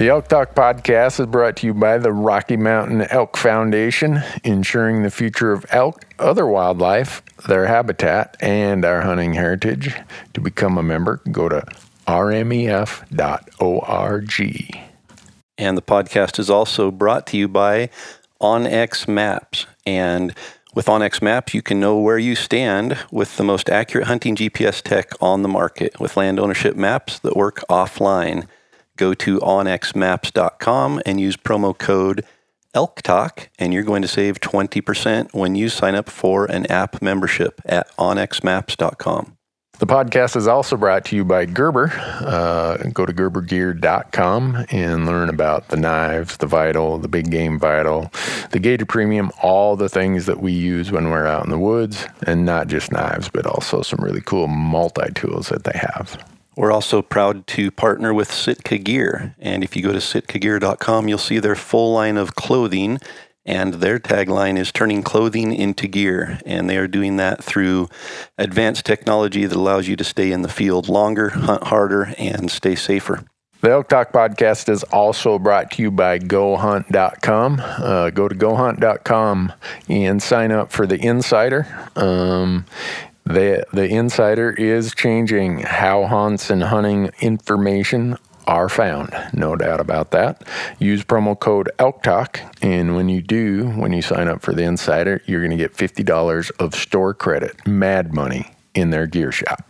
The Elk Talk podcast is brought to you by the Rocky Mountain Elk Foundation, ensuring the future of elk, other wildlife, their habitat, and our hunting heritage. To become a member, go to rmef.org. And the podcast is also brought to you by OnX Maps. And with OnX Maps, you can know where you stand with the most accurate hunting GPS tech on the market with land ownership maps that work offline. Go to onxmaps.com and use promo code ELKTALK, and you're going to save 20% when you sign up for an app membership at onxmaps.com. The podcast is also brought to you by Gerber. Uh, go to gerbergear.com and learn about the knives, the Vital, the Big Game Vital, the Gator Premium, all the things that we use when we're out in the woods, and not just knives, but also some really cool multi tools that they have. We're also proud to partner with Sitka Gear. And if you go to sitkagear.com, you'll see their full line of clothing. And their tagline is turning clothing into gear. And they are doing that through advanced technology that allows you to stay in the field longer, hunt harder, and stay safer. The Elk Talk podcast is also brought to you by GoHunt.com. Uh, go to GoHunt.com and sign up for the Insider. Um, the the Insider is changing how hunts and hunting information are found. No doubt about that. Use promo code ELKTALK, and when you do, when you sign up for the Insider, you're going to get fifty dollars of store credit, mad money, in their gear shop.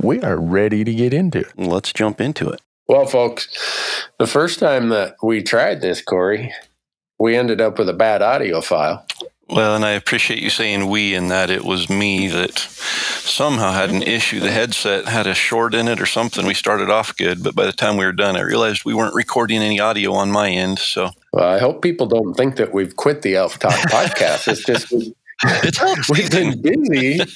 we are ready to get into it. Let's jump into it. Well, folks, the first time that we tried this, Corey, we ended up with a bad audio file. Well, and I appreciate you saying we and that it was me that somehow had an issue. The headset had a short in it or something. We started off good, but by the time we were done, I realized we weren't recording any audio on my end. So Well, I hope people don't think that we've quit the Elf Talk podcast. It's just we- it's elk we've been busy.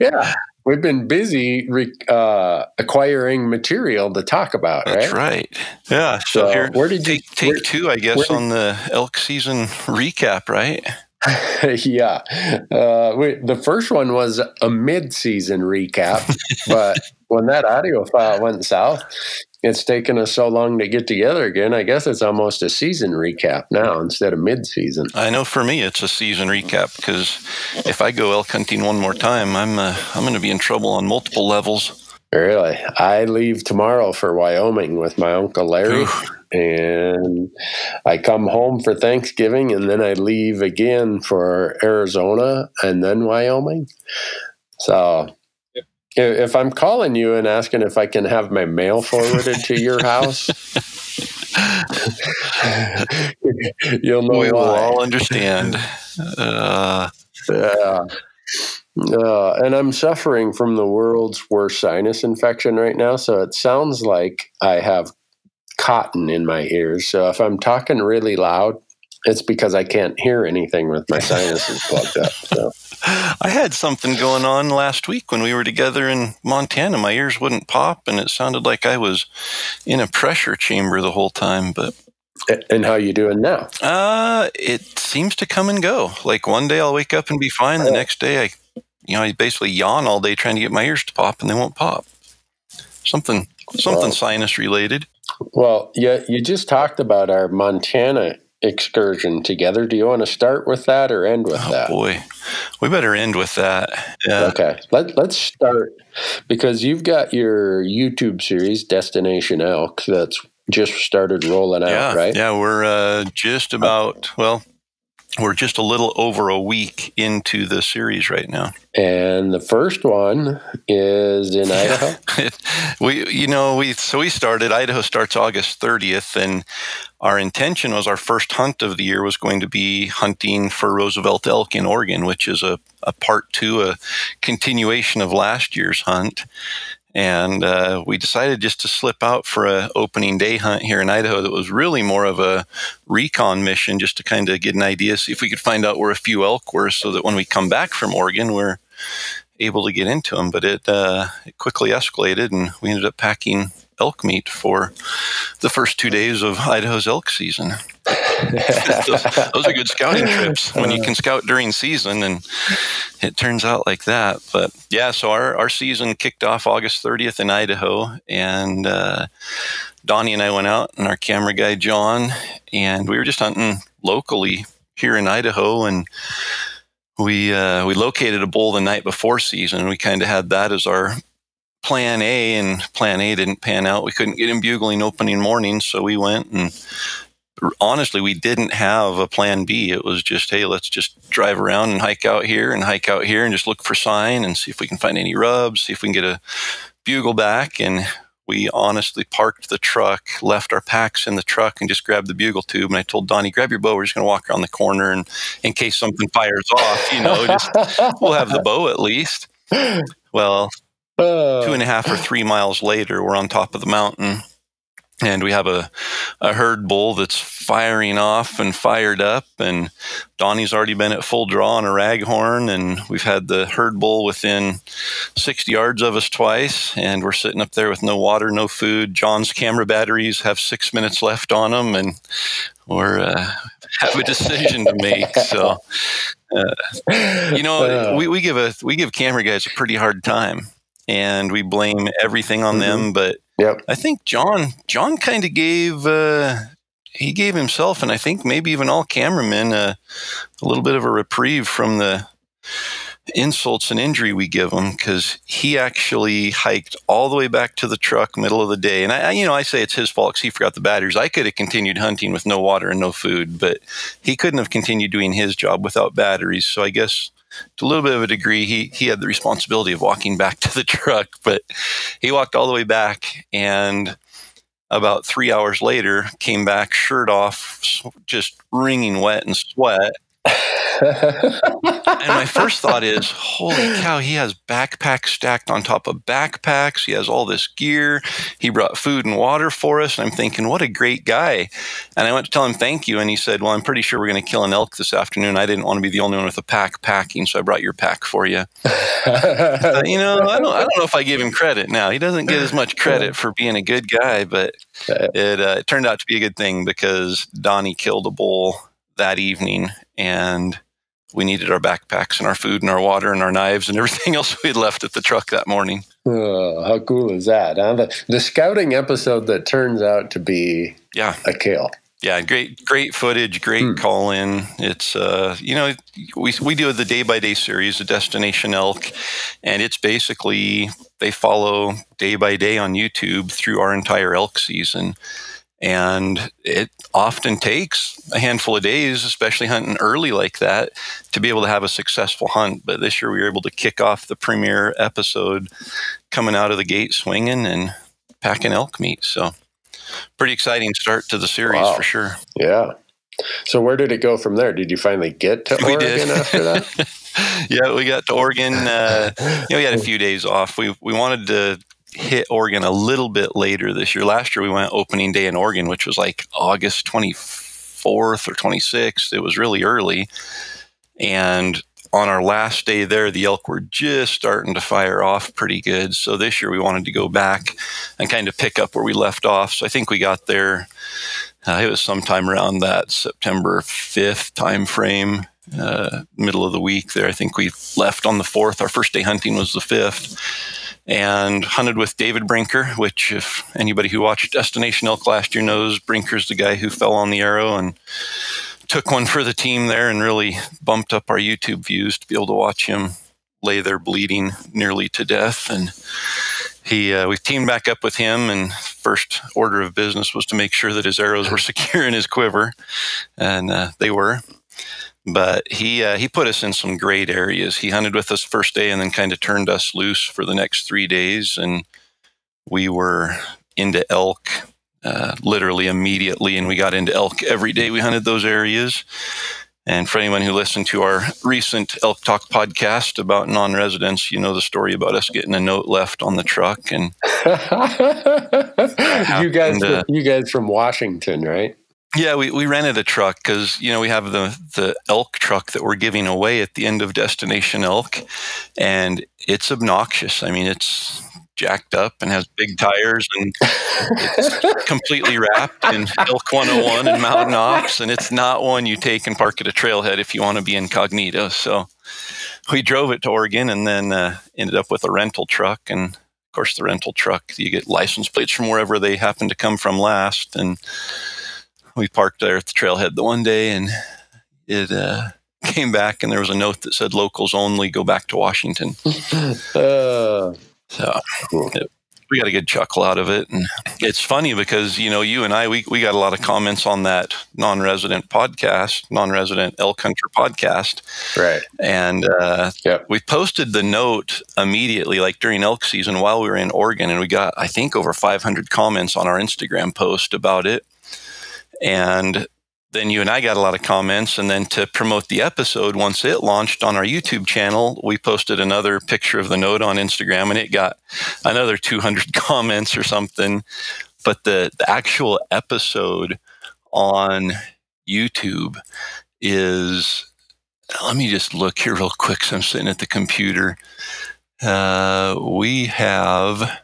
Yeah, we've been busy re- uh, acquiring material to talk about, That's right? right. Yeah. So, So, here, where did you- take, take where- two, I guess, did- on the elk season recap, right? yeah. Uh, we, the first one was a mid-season recap, but when that audio file went south, it's taken us so long to get together again. I guess it's almost a season recap now instead of mid-season. I know for me it's a season recap because if I go elk hunting one more time, I'm uh, I'm going to be in trouble on multiple levels. Really, I leave tomorrow for Wyoming with my uncle Larry, Oof. and I come home for Thanksgiving, and then I leave again for Arizona and then Wyoming. So. If I'm calling you and asking if I can have my mail forwarded to your house, you'll know we will all understand. Uh, Yeah. Uh, and I'm suffering from the world's worst sinus infection right now. So it sounds like I have cotton in my ears. So if I'm talking really loud, it's because I can't hear anything with my sinuses plugged up. So. I had something going on last week when we were together in Montana. My ears wouldn't pop, and it sounded like I was in a pressure chamber the whole time. But and how you doing now? Uh, it seems to come and go. Like one day I'll wake up and be fine. The next day I you know, I basically yawn all day trying to get my ears to pop and they won't pop. Something something well, sinus related. Well, yeah, you just talked about our Montana excursion together. Do you want to start with that or end with that? oh, that? boy. We better end with that. Yeah. Okay. Let, let's start because you've got your YouTube series, Destination Elk, that's just started rolling out, yeah, right? Yeah, we're uh, just about, well, we're just a little over a week into the series right now. And the first one is in Idaho. we, you know, we so we started. Idaho starts August 30th, and our intention was our first hunt of the year was going to be hunting for Roosevelt elk in Oregon, which is a, a part two, a continuation of last year's hunt and uh, we decided just to slip out for a opening day hunt here in Idaho that was really more of a recon mission just to kind of get an idea see if we could find out where a few elk were so that when we come back from Oregon we're able to get into them but it, uh, it quickly escalated and we ended up packing elk meat for the first two days of Idaho's elk season. those, those, are good scouting trips when you can scout during season, and it turns out like that. But yeah, so our, our season kicked off August 30th in Idaho, and uh, Donnie and I went out, and our camera guy John, and we were just hunting locally here in Idaho, and we uh, we located a bull the night before season. We kind of had that as our plan A, and plan A didn't pan out. We couldn't get him bugling opening morning, so we went and honestly, we didn't have a plan B. It was just, hey, let's just drive around and hike out here and hike out here and just look for sign and see if we can find any rubs, see if we can get a bugle back. And we honestly parked the truck, left our packs in the truck, and just grabbed the bugle tube. And I told Donnie, grab your bow. We're just going to walk around the corner, and in case something fires off, you know, just we'll have the bow at least. Well, uh. Two and a half or three miles later, we're on top of the mountain and we have a, a herd bull that's firing off and fired up and donnie's already been at full draw on a raghorn and we've had the herd bull within 60 yards of us twice and we're sitting up there with no water no food john's camera batteries have six minutes left on them and we're uh, have a decision to make so uh, you know we, we give a we give camera guys a pretty hard time and we blame everything on mm-hmm. them. But yep. I think John John kind of gave uh, he gave himself, and I think maybe even all cameramen uh, a little bit of a reprieve from the insults and injury we give him because he actually hiked all the way back to the truck middle of the day. And i you know i say it's his fault because he forgot the batteries. I could have continued hunting with no water and no food but he couldn't have continued doing his job without batteries. So i guess to a little bit of a degree, he he had the responsibility of walking back to the truck, but he walked all the way back and about three hours later came back shirt off just wringing wet and sweat and my first thought is, holy cow, he has backpacks stacked on top of backpacks. He has all this gear. He brought food and water for us. And I'm thinking, what a great guy. And I went to tell him thank you. And he said, well, I'm pretty sure we're going to kill an elk this afternoon. I didn't want to be the only one with a pack packing. So I brought your pack for you. you know, I don't, I don't know if I give him credit now. He doesn't get as much credit for being a good guy, but it, uh, it turned out to be a good thing because Donnie killed a bull that evening and we needed our backpacks and our food and our water and our knives and everything else we had left at the truck that morning. Oh, how cool is that? Huh? The, the scouting episode that turns out to be yeah a kill. Yeah, great, great footage, great hmm. call in. It's uh, you know, we we do the day by day series, the Destination Elk, and it's basically they follow day by day on YouTube through our entire elk season. And it often takes a handful of days, especially hunting early like that, to be able to have a successful hunt. But this year we were able to kick off the premiere episode coming out of the gate swinging and packing elk meat. So, pretty exciting start to the series wow. for sure. Yeah. So where did it go from there? Did you finally get to we Oregon did. after that? yeah, we got to Oregon. Uh, you know, we had a few days off. We we wanted to hit Oregon a little bit later this year. Last year we went opening day in Oregon, which was like August 24th or 26th. It was really early. And on our last day there, the elk were just starting to fire off pretty good. So this year we wanted to go back and kind of pick up where we left off. So I think we got there. Uh, it was sometime around that September 5th time frame, uh, middle of the week there. I think we left on the 4th. Our first day hunting was the 5th and hunted with David Brinker, which if anybody who watched Destination Elk last year knows, Brinker's the guy who fell on the arrow and took one for the team there and really bumped up our YouTube views to be able to watch him lay there bleeding nearly to death. And he, uh, we teamed back up with him, and first order of business was to make sure that his arrows were secure in his quiver, and uh, they were. But he uh, he put us in some great areas. He hunted with us first day, and then kind of turned us loose for the next three days, and we were into elk uh, literally immediately, and we got into elk every day. We hunted those areas. And for anyone who listened to our recent Elk Talk podcast about non-residents, you know the story about us getting a note left on the truck. And you guys, uh, you guys from Washington, right? Yeah, we, we rented a truck because you know we have the the elk truck that we're giving away at the end of Destination Elk, and it's obnoxious. I mean, it's jacked up and has big tires and it's completely wrapped in Elk 101 and Mountain Ops. And it's not one you take and park at a trailhead if you want to be incognito. So we drove it to Oregon and then uh, ended up with a rental truck. And of course, the rental truck, you get license plates from wherever they happen to come from last. And we parked there at the trailhead the one day and it, uh, came back and there was a note that said locals only go back to Washington. uh, so it, we got a good chuckle out of it. And it's funny because, you know, you and I, we, we got a lot of comments on that non resident podcast, non resident elk hunter podcast. Right. And uh, yep. we posted the note immediately, like during elk season while we were in Oregon. And we got, I think, over 500 comments on our Instagram post about it. And then you and I got a lot of comments. And then to promote the episode, once it launched on our YouTube channel, we posted another picture of the note on Instagram and it got another 200 comments or something. But the, the actual episode on YouTube is, let me just look here real quick. So I'm sitting at the computer. Uh, we have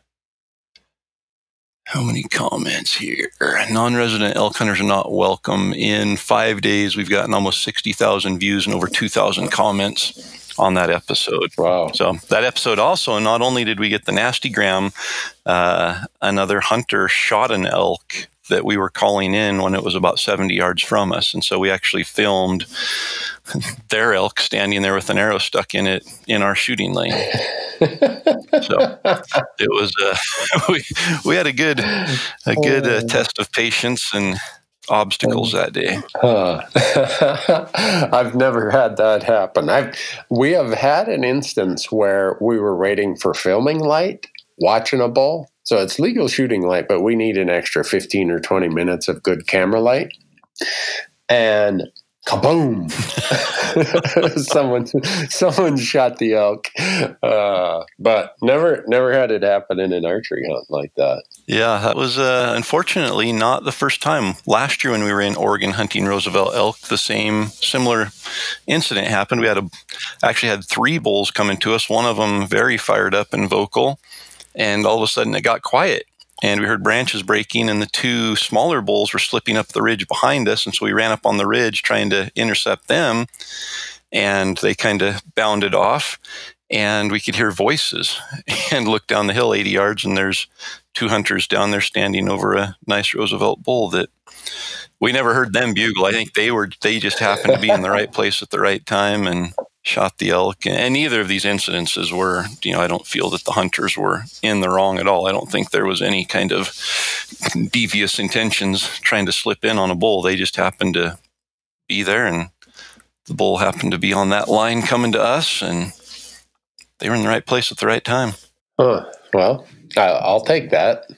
how many comments here? Non resident elk hunters are not welcome. In five days, we've gotten almost 60,000 views and over 2,000 comments on that episode. Wow. So, that episode also, not only did we get the nasty gram, uh, another hunter shot an elk that we were calling in when it was about 70 yards from us. And so we actually filmed their elk standing there with an arrow stuck in it in our shooting lane. so it was uh, we we had a good a good uh, test of patience and obstacles that day. Huh. I've never had that happen. I've we have had an instance where we were waiting for filming light, watching a bull. So it's legal shooting light, but we need an extra 15 or 20 minutes of good camera light. And kaboom! Someone someone shot the elk. Uh, but never never had it happen in an archery hunt like that. Yeah that was uh, unfortunately not the first time. Last year when we were in oregon hunting roosevelt elk the same similar incident happened. We had a actually had three bulls coming to us one of them very fired up and vocal and all of a sudden it got quiet. And we heard branches breaking and the two smaller bulls were slipping up the ridge behind us. And so we ran up on the ridge trying to intercept them. And they kind of bounded off and we could hear voices and look down the hill 80 yards and there's two hunters down there standing over a nice roosevelt bull that we never heard them bugle. I think they were they just happened to be in the right place at the right time. And shot the elk. And neither of these incidences were, you know, I don't feel that the hunters were in the wrong at all. I don't think there was any kind of devious intentions trying to slip in on a bull. They just happened to be there and the bull happened to be on that line coming to us and they were in the right place at the right time. Huh. Well, I'll take that.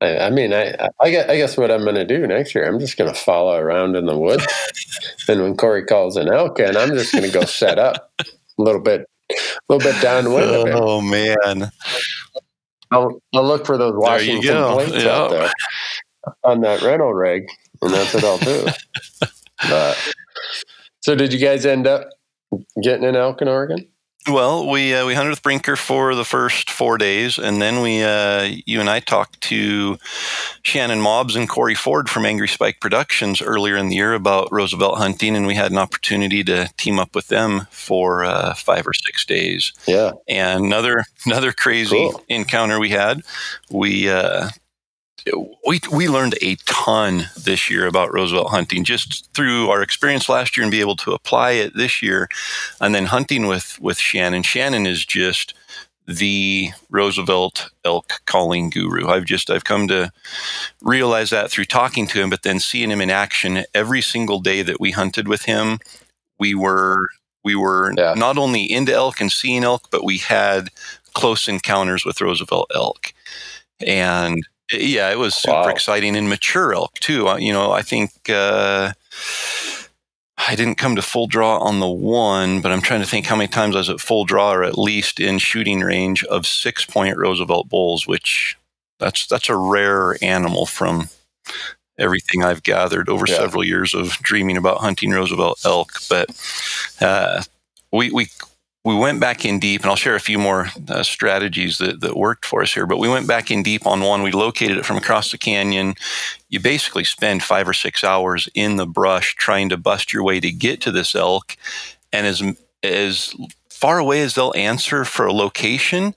I, I mean, I, I guess, I guess what I'm going to do next year, I'm just going to follow around in the woods. and when Corey calls an elk and I'm just going to go set up a little bit, a little bit downwind. Oh man, I'll, I'll look for those Washington plates out there on that rental rig, and that's what I'll do. but so, did you guys end up getting an elk in Oregon? Well, we uh, we hunted with Brinker for the first four days, and then we uh, you and I talked to Shannon Mobbs and Corey Ford from Angry Spike Productions earlier in the year about Roosevelt hunting, and we had an opportunity to team up with them for uh, five or six days. Yeah, and another another crazy cool. encounter we had. We uh, we we learned a ton this year about Roosevelt hunting just through our experience last year and be able to apply it this year, and then hunting with with Shannon. Shannon is just the Roosevelt elk calling guru. I've just I've come to realize that through talking to him, but then seeing him in action every single day that we hunted with him, we were we were yeah. not only into elk and seeing elk, but we had close encounters with Roosevelt elk. And yeah, it was super wow. exciting and mature elk too. Uh, you know, I think uh, I didn't come to full draw on the one, but I'm trying to think how many times I was at full draw or at least in shooting range of six point Roosevelt bulls, which that's that's a rare animal from everything I've gathered over yeah. several years of dreaming about hunting Roosevelt elk. But uh, we we we went back in deep, and I'll share a few more uh, strategies that, that worked for us here. But we went back in deep on one. We located it from across the canyon. You basically spend five or six hours in the brush trying to bust your way to get to this elk. And as as far away as they'll answer for a location,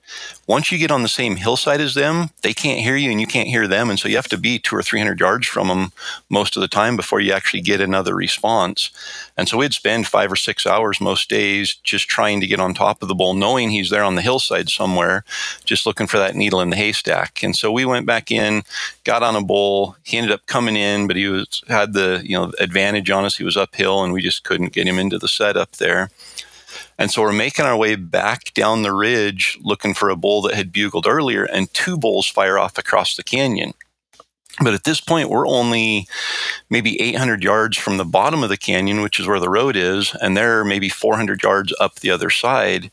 once you get on the same hillside as them, they can't hear you and you can't hear them. And so you have to be two or 300 yards from them most of the time before you actually get another response. And so we'd spend five or six hours most days just trying to get on top of the bull, knowing he's there on the hillside somewhere, just looking for that needle in the haystack. And so we went back in, got on a bull. He ended up coming in, but he was had the you know advantage on us. He was uphill, and we just couldn't get him into the setup there. And so we're making our way back down the ridge looking for a bull that had bugled earlier, and two bulls fire off across the canyon. But at this point, we're only maybe 800 yards from the bottom of the canyon, which is where the road is, and they're maybe 400 yards up the other side.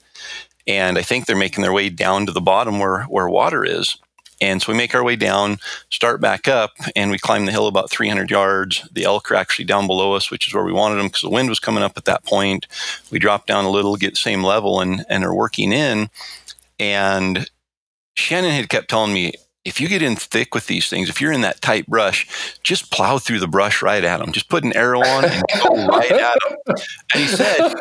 And I think they're making their way down to the bottom where, where water is. And so we make our way down, start back up, and we climb the hill about 300 yards. The elk are actually down below us, which is where we wanted them because the wind was coming up at that point. We drop down a little, get the same level, and, and are working in. And Shannon had kept telling me, if you get in thick with these things, if you're in that tight brush, just plow through the brush right at them. Just put an arrow on and go right at them. And he said,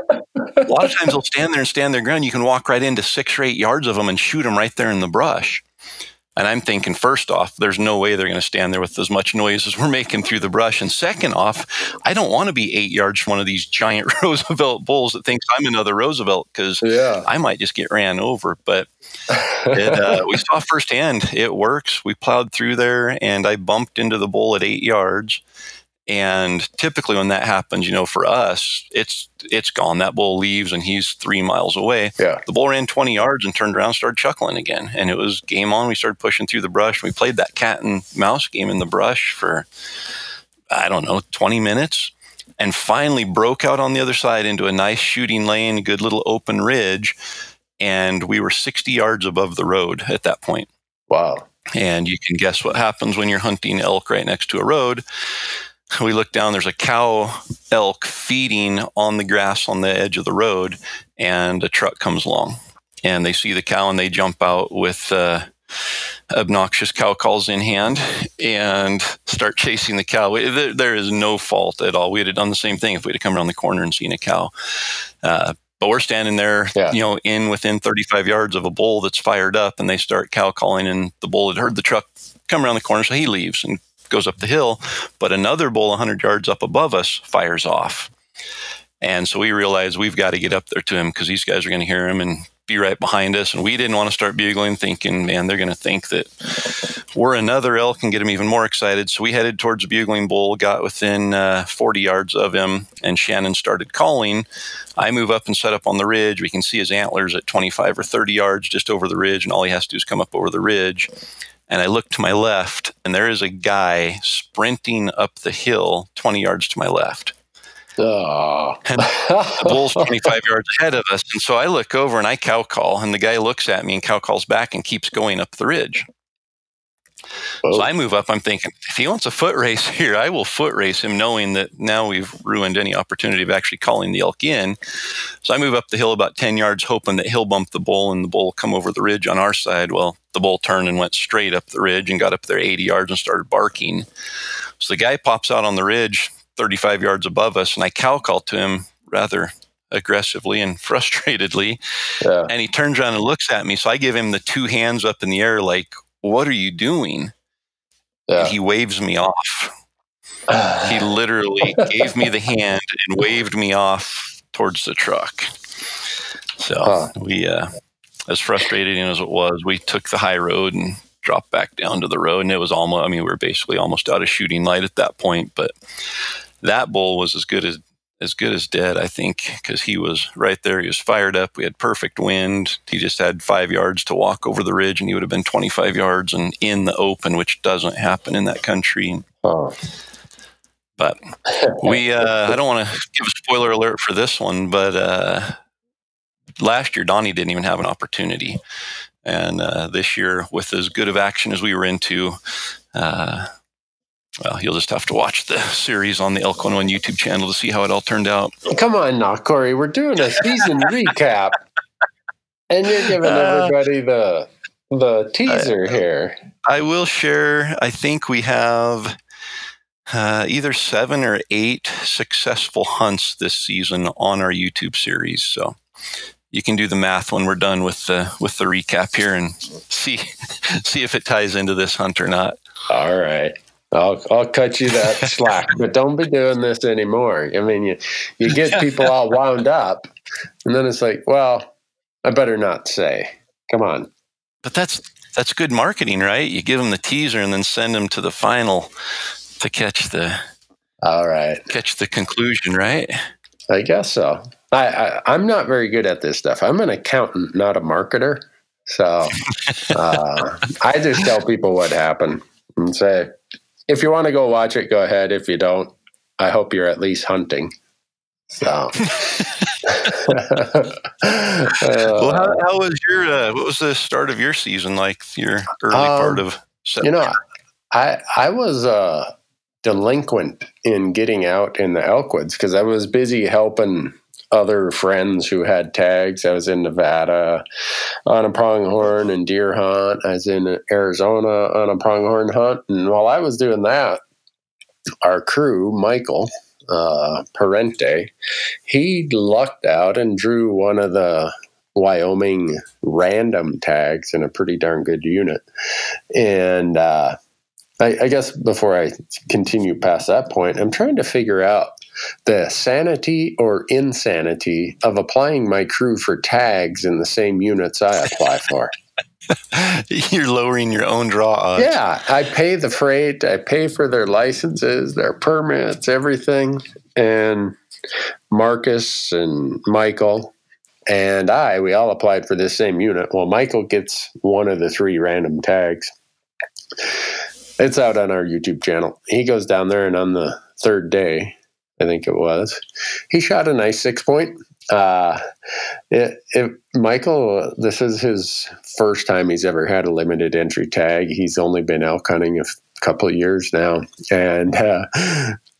a lot of times they'll stand there and stand their ground. You can walk right into six or eight yards of them and shoot them right there in the brush. And I'm thinking, first off, there's no way they're going to stand there with as much noise as we're making through the brush. And second off, I don't want to be eight yards from one of these giant Roosevelt bulls that thinks I'm another Roosevelt because yeah. I might just get ran over. But it, uh, we saw firsthand it works. We plowed through there and I bumped into the bull at eight yards. And typically, when that happens, you know, for us, it's it's gone. That bull leaves, and he's three miles away. Yeah. The bull ran 20 yards and turned around, and started chuckling again, and it was game on. We started pushing through the brush. We played that cat and mouse game in the brush for I don't know 20 minutes, and finally broke out on the other side into a nice shooting lane, good little open ridge, and we were 60 yards above the road at that point. Wow. And you can guess what happens when you're hunting elk right next to a road we look down there's a cow elk feeding on the grass on the edge of the road and a truck comes along. And they see the cow and they jump out with uh, obnoxious cow calls in hand and start chasing the cow. There, there is no fault at all. We'd have done the same thing if we'd have come around the corner and seen a cow. Uh, but we're standing there, yeah. you know, in within 35 yards of a bull that's fired up, and they start cow calling, and the bull had heard the truck come around the corner, so he leaves and goes up the hill, but another bull 100 yards up above us fires off. And so we realized we've got to get up there to him because these guys are going to hear him and be right behind us. And we didn't want to start bugling, thinking, man, they're going to think that we're another elk and get them even more excited. So we headed towards the bugling bull, got within uh, 40 yards of him, and Shannon started calling. I move up and set up on the ridge. We can see his antlers at 25 or 30 yards just over the ridge, and all he has to do is come up over the ridge and I look to my left, and there is a guy sprinting up the hill 20 yards to my left. Oh. And the bull's 25 yards ahead of us. And so I look over and I cow call, and the guy looks at me and cow calls back and keeps going up the ridge. Oh. So I move up. I'm thinking, if he wants a foot race here, I will foot race him, knowing that now we've ruined any opportunity of actually calling the elk in. So I move up the hill about 10 yards, hoping that he'll bump the bull and the bull will come over the ridge on our side. Well, the bull turned and went straight up the ridge and got up there 80 yards and started barking. So the guy pops out on the ridge 35 yards above us, and I cow call to him rather aggressively and frustratedly. Yeah. And he turns around and looks at me. So I give him the two hands up in the air, like, What are you doing? Yeah. And he waves me off. He literally gave me the hand and waved me off towards the truck. So Huh. we, uh, as frustrating as it was, we took the high road and dropped back down to the road. And it was almost, I mean, we were basically almost out of shooting light at that point. But that bull was as good as as good as dead, I think, because he was right there. He was fired up. We had perfect wind. He just had five yards to walk over the ridge, and he would have been 25 yards and in the open, which doesn't happen in that country. Oh. But we, uh, I don't want to give a spoiler alert for this one, but uh, last year Donnie didn't even have an opportunity, and uh, this year, with as good of action as we were into. Uh, well, you'll just have to watch the series on the Elk 101 YouTube channel to see how it all turned out. Come on now, Corey. We're doing a season recap, and you're giving Uh, everybody the the teaser here. I will share. I think we have uh, either seven or eight successful hunts this season on our YouTube series. So you can do the math when we're done with the with the recap here and see see if it ties into this hunt or not. All right. I'll I'll cut you that slack, but don't be doing this anymore. I mean, you you get people all wound up, and then it's like, well, I better not say. Come on. But that's that's good marketing, right? You give them the teaser and then send them to the final to catch the All right. catch the conclusion, right? I guess so. I, I I'm not very good at this stuff. I'm an accountant, not a marketer. So uh, I just tell people what happened and say, if you want to go watch it, go ahead. If you don't, I hope you're at least hunting. So, well, Uh, how, how was your uh, what was the start of your season like? Your early Um, part of you know, I I was uh, delinquent in getting out in the Elkwoods because I was busy helping other friends who had tags. I was in Nevada on a pronghorn and deer hunt. I was in Arizona on a pronghorn hunt, and while I was doing that, our crew, Michael uh, Parente, he lucked out and drew one of the Wyoming random tags in a pretty darn good unit, and. Uh, I, I guess before I continue past that point, I'm trying to figure out the sanity or insanity of applying my crew for tags in the same units I apply for. You're lowering your own draw odds. yeah, I pay the freight, I pay for their licenses, their permits, everything. And Marcus and Michael and I, we all applied for this same unit. Well, Michael gets one of the three random tags. It's out on our YouTube channel. He goes down there, and on the third day, I think it was, he shot a nice six point. Uh, it, it, Michael, this is his first time he's ever had a limited entry tag. He's only been elk hunting a f- couple of years now, and uh,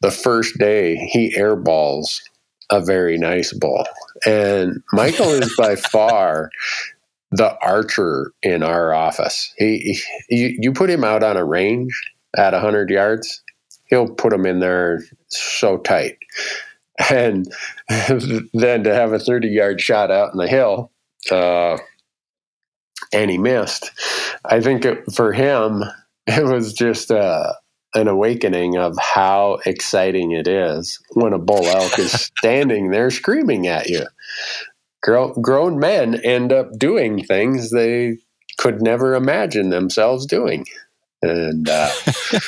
the first day he airballs a very nice bull. And Michael is by far the archer in our office. He, he you, you put him out on a range at 100 yards, he'll put him in there so tight. And then to have a 30 yard shot out in the hill, uh, and he missed. I think it, for him, it was just uh, an awakening of how exciting it is when a bull elk is standing there screaming at you. Grown men end up doing things they could never imagine themselves doing. And uh,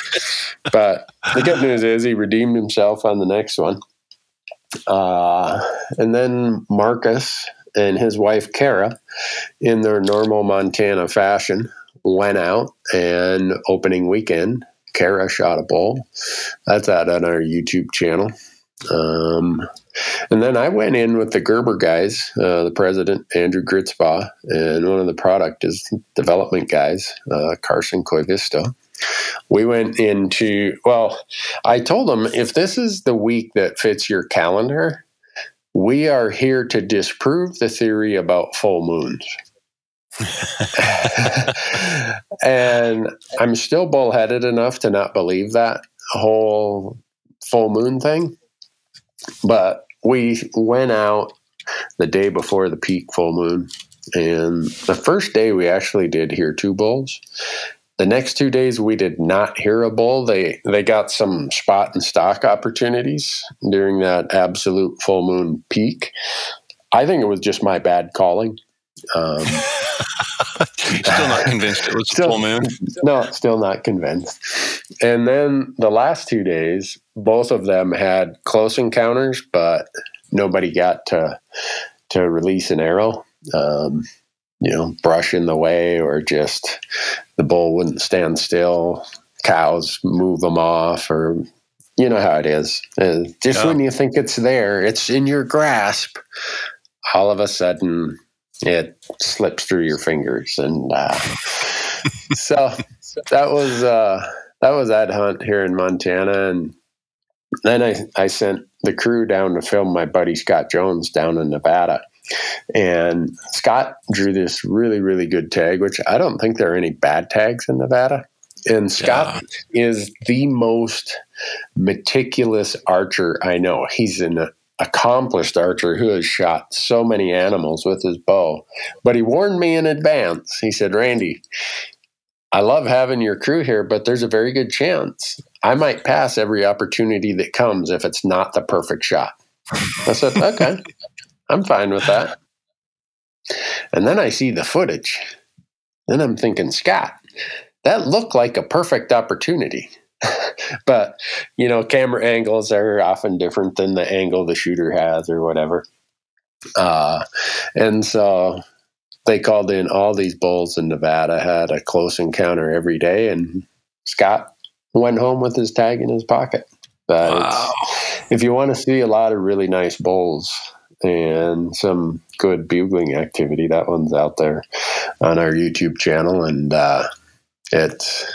but the good news is he redeemed himself on the next one. Uh, and then Marcus and his wife Kara, in their normal Montana fashion, went out and opening weekend, Kara shot a bull. That's out on our YouTube channel. Um, and then I went in with the Gerber guys, uh, the president, Andrew Gritzbaugh, and one of the product is development guys, uh, Carson Koivisto. We went into, well, I told them if this is the week that fits your calendar, we are here to disprove the theory about full moons. and I'm still bullheaded enough to not believe that whole full moon thing. But we went out the day before the peak full moon. And the first day we actually did hear two bulls. The next two days we did not hear a bull. They they got some spot and stock opportunities during that absolute full moon peak. I think it was just my bad calling. Um, still not convinced it was still, full moon. No, still not convinced. And then the last two days, both of them had close encounters, but nobody got to to release an arrow. Um, you know, brush in the way, or just the bull wouldn't stand still. Cows move them off, or you know how it is. Uh, just yeah. when you think it's there, it's in your grasp. All of a sudden, it slips through your fingers, and uh, so that was uh, that was that hunt here in Montana, and then I I sent the crew down to film my buddy Scott Jones down in Nevada. And Scott drew this really, really good tag, which I don't think there are any bad tags in Nevada. And Scott yeah. is the most meticulous archer I know. He's an accomplished archer who has shot so many animals with his bow. But he warned me in advance. He said, Randy, I love having your crew here, but there's a very good chance I might pass every opportunity that comes if it's not the perfect shot. I said, okay, I'm fine with that. And then I see the footage. Then I'm thinking, Scott, that looked like a perfect opportunity. but you know, camera angles are often different than the angle the shooter has or whatever. Uh, and so they called in all these bulls in Nevada, had a close encounter every day, and Scott went home with his tag in his pocket. But wow. if you want to see a lot of really nice bulls and some good bugling activity, that one's out there on our YouTube channel, and uh, it's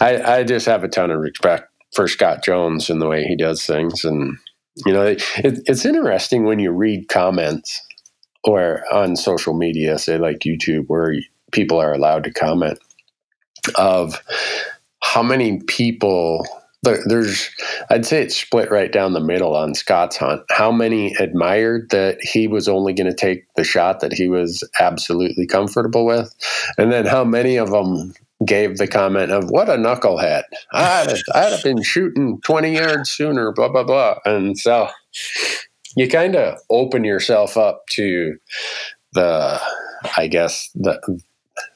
I, I just have a ton of respect for Scott Jones and the way he does things. And, you know, it, it's interesting when you read comments or on social media, say like YouTube, where people are allowed to comment of how many people there's i'd say it's split right down the middle on scott's hunt how many admired that he was only going to take the shot that he was absolutely comfortable with and then how many of them gave the comment of what a knucklehead. I'd have, I'd have been shooting 20 yards sooner, blah, blah, blah. And so you kind of open yourself up to the, I guess, the,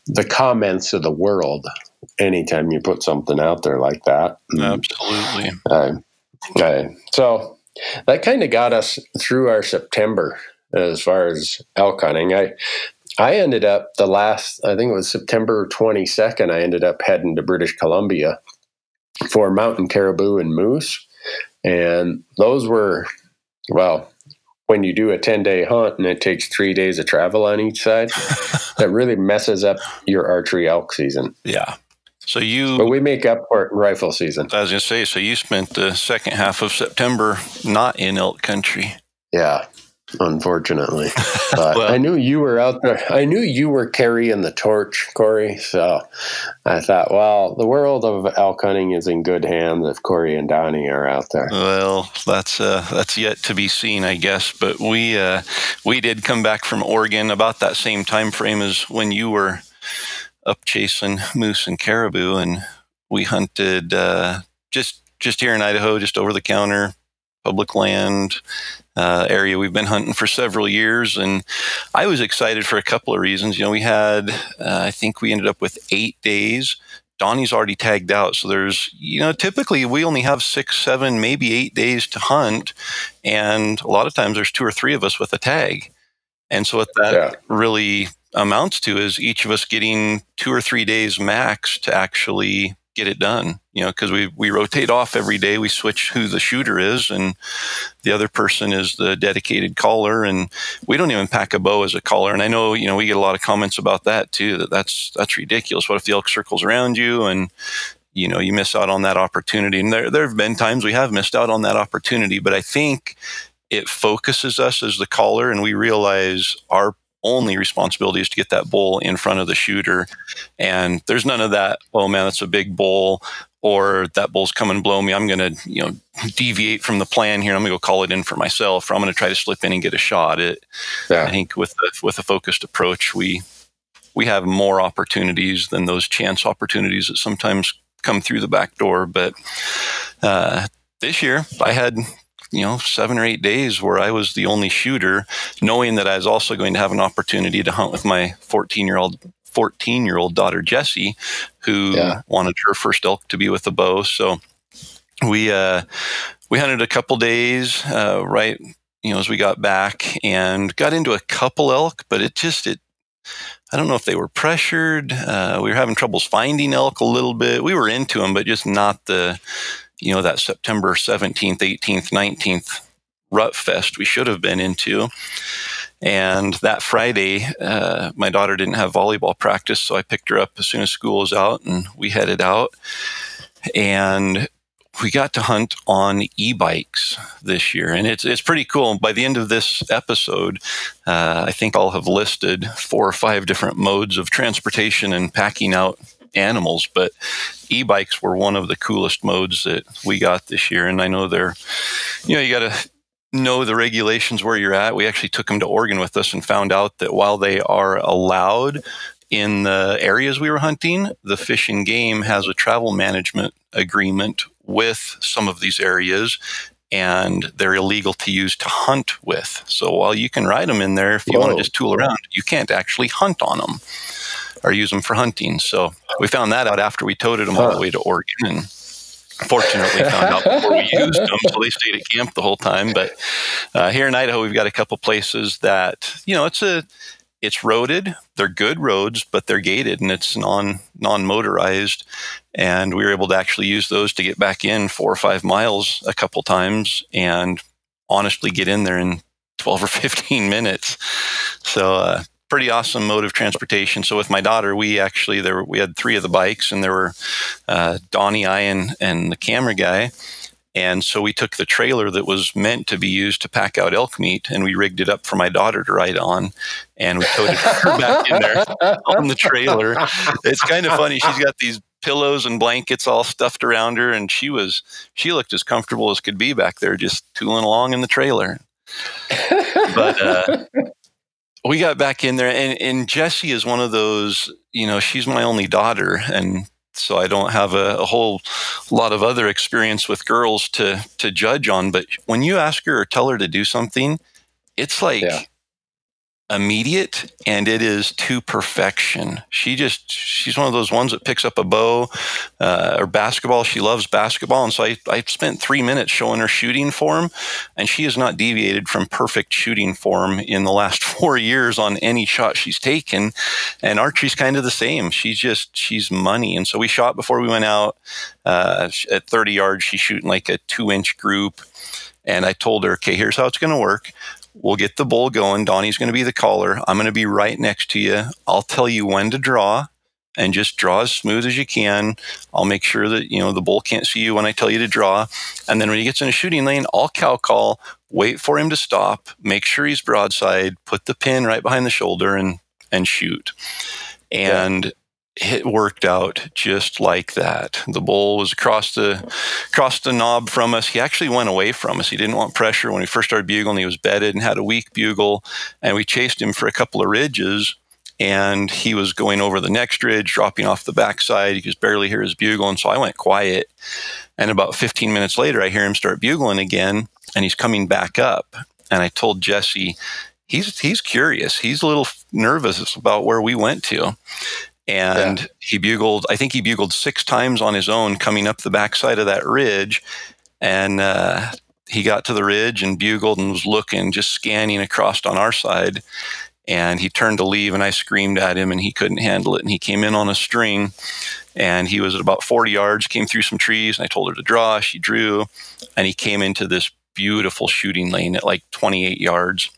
the comments of the world anytime you put something out there like that. Absolutely. Uh, uh, so that kind of got us through our September as far as elk hunting. I I ended up the last, I think it was September 22nd, I ended up heading to British Columbia for mountain caribou and moose. And those were, well, when you do a 10 day hunt and it takes three days of travel on each side, that really messes up your archery elk season. Yeah. So you, but we make up for it in rifle season. I was going to say, so you spent the second half of September not in elk country. Yeah, unfortunately. But well, I knew you were out there. I knew you were carrying the torch, Corey. So I thought, well, the world of elk hunting is in good hands if Corey and Donnie are out there. Well, that's uh, that's yet to be seen, I guess. But we uh, we did come back from Oregon about that same time frame as when you were up chasing moose and caribou, and we hunted uh, just just here in Idaho, just over the counter, public land uh, area we've been hunting for several years. And I was excited for a couple of reasons. You know, we had, uh, I think we ended up with eight days. Donnie's already tagged out. So there's, you know, typically we only have six, seven, maybe eight days to hunt. And a lot of times there's two or three of us with a tag. And so what that yeah. really amounts to is each of us getting two or three days max to actually get it done. You know, because we we rotate off every day. We switch who the shooter is, and the other person is the dedicated caller. And we don't even pack a bow as a caller. And I know you know we get a lot of comments about that too. That that's that's ridiculous. What if the elk circles around you and you know you miss out on that opportunity? And there there have been times we have missed out on that opportunity. But I think it focuses us as the caller, and we realize our only responsibility is to get that bull in front of the shooter. And there's none of that, oh man, that's a big bull, or that bull's coming blow me. I'm going to, you know, deviate from the plan here. I'm going to go call it in for myself, or I'm going to try to slip in and get a shot. It, yeah. I think with the, with a focused approach, we, we have more opportunities than those chance opportunities that sometimes come through the back door. But uh, this year, I had you know, seven or eight days where I was the only shooter, knowing that I was also going to have an opportunity to hunt with my 14 year old 14 year old daughter Jessie, who yeah. wanted her first elk to be with a bow. So we uh, we hunted a couple days uh, right you know as we got back and got into a couple elk, but it just it I don't know if they were pressured. Uh, we were having troubles finding elk a little bit. We were into them, but just not the you know, that September 17th, 18th, 19th rut fest we should have been into. And that Friday, uh, my daughter didn't have volleyball practice, so I picked her up as soon as school was out and we headed out. And we got to hunt on e-bikes this year, and it's it's pretty cool. By the end of this episode, uh, I think I'll have listed four or five different modes of transportation and packing out animals, but e-bikes were one of the coolest modes that we got this year. And I know they're, you know, you got to know the regulations where you're at. We actually took them to Oregon with us and found out that while they are allowed in the areas we were hunting, the Fish and Game has a travel management agreement with some of these areas and they're illegal to use to hunt with. So while you can ride them in there if you Whoa. want to just tool around, you can't actually hunt on them or use them for hunting. So we found that out after we toted them all the way to Oregon and fortunately found out before we used them so they stayed at camp the whole time. But uh, here in idaho we've got a couple places that you know it's a it's roaded. They're good roads but they're gated and it's non non motorized and we were able to actually use those to get back in four or five miles a couple times and honestly get in there in 12 or 15 minutes. So uh, pretty awesome mode of transportation. So with my daughter, we actually there we had three of the bikes, and there were uh, Donnie, I, and and the camera guy. And so we took the trailer that was meant to be used to pack out elk meat, and we rigged it up for my daughter to ride on, and we toted her back in there on the trailer. It's kind of funny. She's got these pillows and blankets all stuffed around her, and she was she looked as comfortable as could be back there, just tooling along in the trailer. But uh, we got back in there, and, and Jessie is one of those, you know, she's my only daughter, and so I don't have a, a, whole lot of other experience with girls to to judge on. But when you ask her or tell her to do something, it's like yeah immediate and it is to perfection. She just she's one of those ones that picks up a bow uh, or basketball. She loves basketball, and so I I spent three minutes showing her shooting form, and she has not deviated from perfect shooting form in the last four years on any shot she's taken. And archery's kind of the same. She's just she's money, and so we shot before we went out uh, at 30 yards. She's shooting like a two inch group. And I told her, okay, here's how it's going to work. We'll get the bull going. Donnie's going to be the caller. I'm going to be right next to you. I'll tell you when to draw and just draw as smooth as you can. I'll make sure that, you know, the bull can't see you when I tell you to draw. And then when he gets in a shooting lane, I'll cow call, wait for him to stop, make sure he's broadside, put the pin right behind the shoulder and, and shoot. And yeah it worked out just like that. The bull was across the across the knob from us. He actually went away from us. He didn't want pressure when we first started bugling. He was bedded and had a weak bugle, and we chased him for a couple of ridges. And he was going over the next ridge, dropping off the backside. He could barely hear his bugle, and so I went quiet. And about 15 minutes later, I hear him start bugling again, and he's coming back up. And I told Jessie, he's he's curious. He's a little nervous about where we went to and yeah. he bugled. I think he bugled six times on his own coming up the backside of that ridge, and uh, he got to the ridge and bugled and was looking, just scanning across on our side. and he turned to leave and I screamed at him and he couldn't handle it and he came in on a string and he was at about 40 yards came through some trees and I told her to draw she drew and he came into this beautiful shooting lane at like 28 yards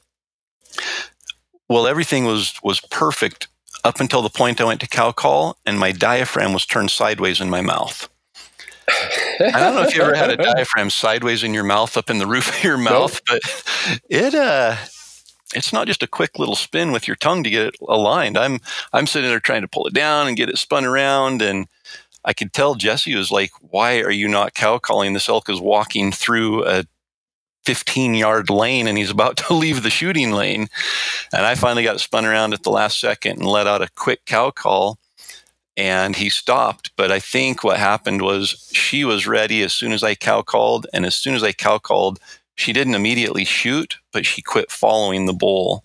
well everything was was perfect up until the point I went to cow call and my diaphragm was turned sideways in my mouth I don't know if you ever had a diaphragm sideways in your mouth up in the roof of your mouth nope. but it uh it's not just a quick little spin with your tongue to get it aligned. I'm I'm sitting there trying to pull it down and get it spun around, and I could tell Jessie was like, "Why are you not cow calling? This elk is walking through a 15 yard lane and he's about to leave the shooting lane." And I finally got spun around at the last second and let out a quick cow call. And he stopped, but I think what happened was she was ready as soon as I cow called, and as soon as I cow called, she didn't immediately shoot, but she quit following the bull.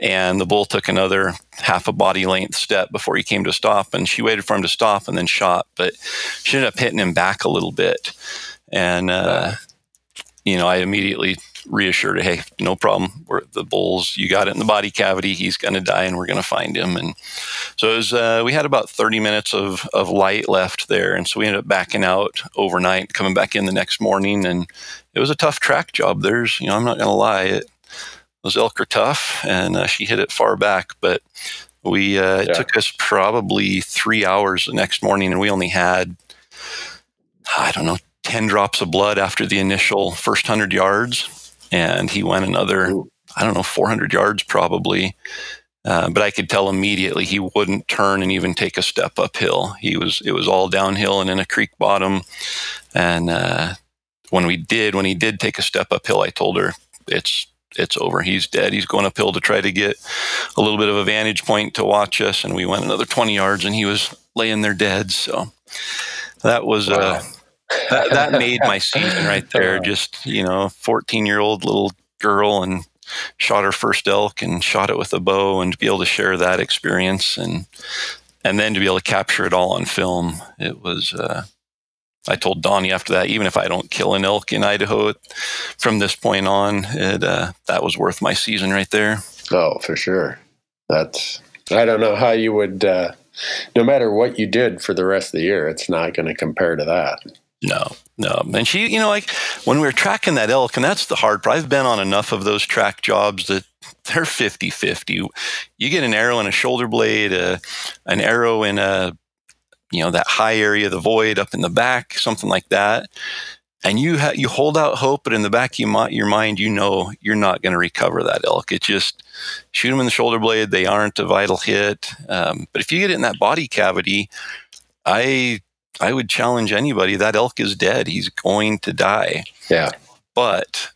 And the bull took another half a body length step before he came to stop. And she waited for him to stop and then shot. But she ended up hitting him back a little bit. And, uh, you know, I immediately reassured her, hey, no problem. We're, the bull's, you got it in the body cavity. He's going to die and we're going to find him. And so it was, uh, we had about 30 minutes of, of light left there. And so we ended up backing out overnight, coming back in the next morning. And it was a tough track job. There's, you know, I'm not going to lie. It, those elk are tough and uh, she hit it far back, but we, uh, yeah. it took us probably three hours the next morning and we only had, I don't know, 10 drops of blood after the initial first 100 yards and he went another, Ooh. I don't know, 400 yards probably. Uh, but I could tell immediately he wouldn't turn and even take a step uphill. He was it was all downhill and in a creek bottom. And uh, when we did, when he did take a step uphill, I told her it's it's over. He's dead. He's going uphill to try to get a little bit of a vantage point to watch us. And we went another 20 yards, and he was laying there dead. So that was uh, wow. uh, that, that made my season right there. Just you know, fourteen year old little girl and shot her first elk and shot it with a bow and to be able to share that experience and and then to be able to capture it all on film it was uh, i told donnie after that even if i don't kill an elk in idaho from this point on it uh, that was worth my season right there. Oh for sure. That's i don't know how you would uh, no matter what you did for the rest of the year it's not going to compare to that no, no. And she, you know, like when we were tracking that elk, and that's the hard part. I've been on enough of those track jobs that they're 50 50. You get an arrow in a shoulder blade, uh, an arrow in a, you know, that high area of the void up in the back, something like that. And you ha- you hold out hope, but in the back of your, your mind, you know you're not going to recover that elk. It just shoot them in the shoulder blade. They aren't a vital hit. Um, but if you get it in that body cavity, I I would challenge anybody that elk is dead. He's going to die. Yeah. But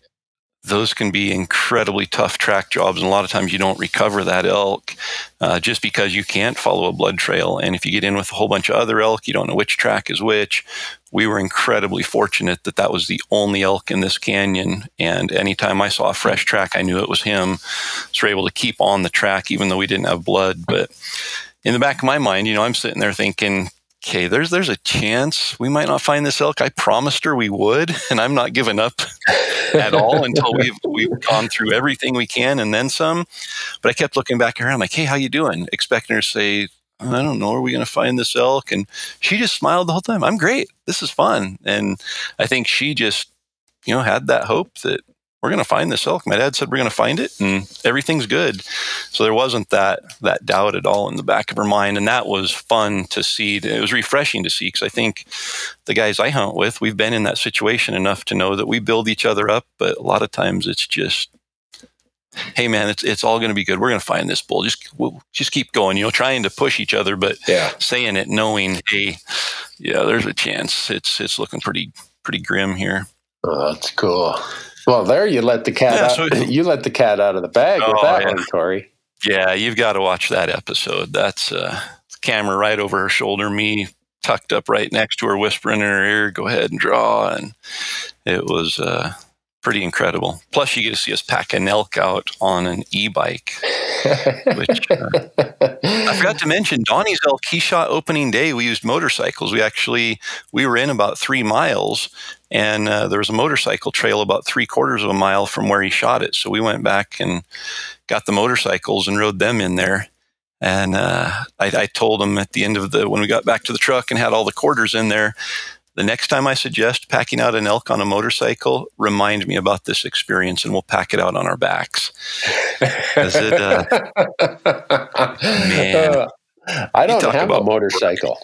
those can be incredibly tough track jobs. And a lot of times you don't recover that elk uh, just because you can't follow a blood trail. And if you get in with a whole bunch of other elk, you don't know which track is which. We were incredibly fortunate that that was the only elk in this canyon. And anytime I saw a fresh track, I knew it was him. So we're able to keep on the track even though we didn't have blood. But in the back of my mind, you know, I'm sitting there thinking, okay, there's there's a chance we might not find this elk. I promised her we would, and I'm not giving up at all until we've we've gone through everything we can and then some. But I kept looking back around, like, hey, how you doing? Expecting her to say, I don't know, are we going to find this elk? And she just smiled the whole time. I'm great. This is fun. And I think she just, you know, had that hope that we're going to find this elk. My dad said we're going to find it, and everything's good. So there wasn't that that doubt at all in the back of her mind, and that was fun to see. It was refreshing to see because I think the guys I hunt with, we've been in that situation enough to know that we build each other up, but a lot of times it's just. Hey man, it's it's all going to be good. We're going to find this bull. Just we'll just keep going. You know, trying to push each other, but yeah. saying it, knowing, hey, yeah, there's a chance. It's it's looking pretty pretty grim here. Oh, that's cool. Well, there you let the cat yeah, out. So, you let the cat out of the bag oh, with that yeah. one, Corey. Yeah, you've got to watch that episode. That's uh, camera right over her shoulder, me tucked up right next to her, whispering in her ear, "Go ahead and draw." And it was uh, pretty incredible. Plus, you get to see us pack an elk out on an e-bike. which uh, I forgot to mention, Donnie's elk. He shot opening day. We used motorcycles. We actually we were in about three miles, and uh, there was a motorcycle trail about three quarters of a mile from where he shot it. So we went back and got the motorcycles and rode them in there. And uh, I, I told him at the end of the when we got back to the truck and had all the quarters in there, the next time I suggest packing out an elk on a motorcycle, remind me about this experience and we'll pack it out on our backs. It, uh, man, I don't have a motorcycle.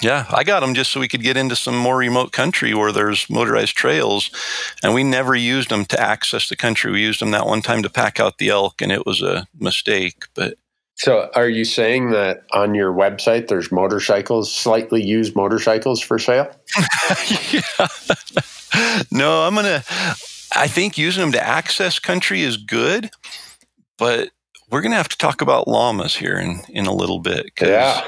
Yeah, I got them just so we could get into some more remote country where there's motorized trails. And we never used them to access the country. We used them that one time to pack out the elk, and it was a mistake. But so, are you saying that on your website there's motorcycles, slightly used motorcycles for sale? no, I'm gonna. I think using them to access country is good, but we're gonna have to talk about llamas here in in a little bit. Yeah.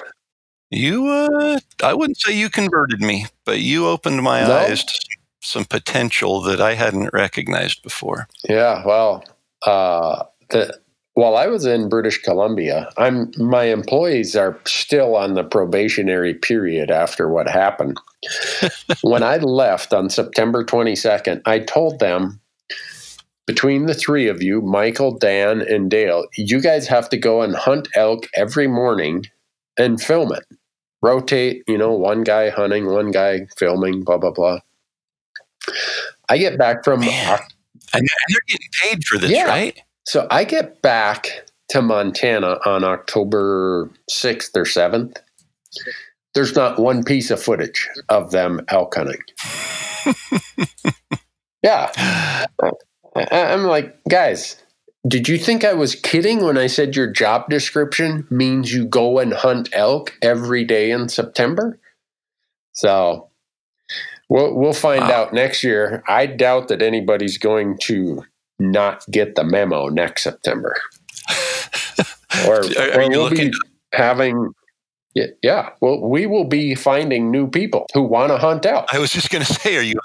You, uh, I wouldn't say you converted me, but you opened my no. eyes to some potential that I hadn't recognized before. Yeah, well, uh, the, while I was in British Columbia, I'm my employees are still on the probationary period after what happened. when I left on September 22nd, I told them between the three of you, Michael, Dan, and Dale, you guys have to go and hunt elk every morning and film it rotate, you know, one guy hunting, one guy filming, blah, blah, blah. I get back from. Man. and they're getting paid for this, yeah. right? So I get back to Montana on October 6th or 7th. There's not one piece of footage of them elk hunting. yeah. I'm like, guys, did you think I was kidding when I said your job description means you go and hunt elk every day in September? So we'll we'll find wow. out next year. I doubt that anybody's going to not get the memo next September. or, are, or we'll be having yeah. Well, we will be finding new people who want to hunt out. I was just going to say, are you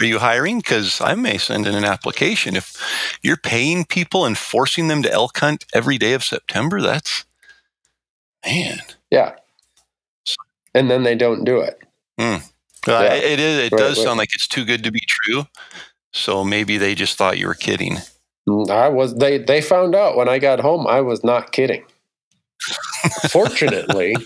are you hiring? Because I may send in an application. If you're paying people and forcing them to elk hunt every day of September, that's man. Yeah. And then they don't do it. Mm. Well, yeah. it is. It right, does right. sound like it's too good to be true. So maybe they just thought you were kidding. Mm, I was. They they found out when I got home. I was not kidding. Fortunately,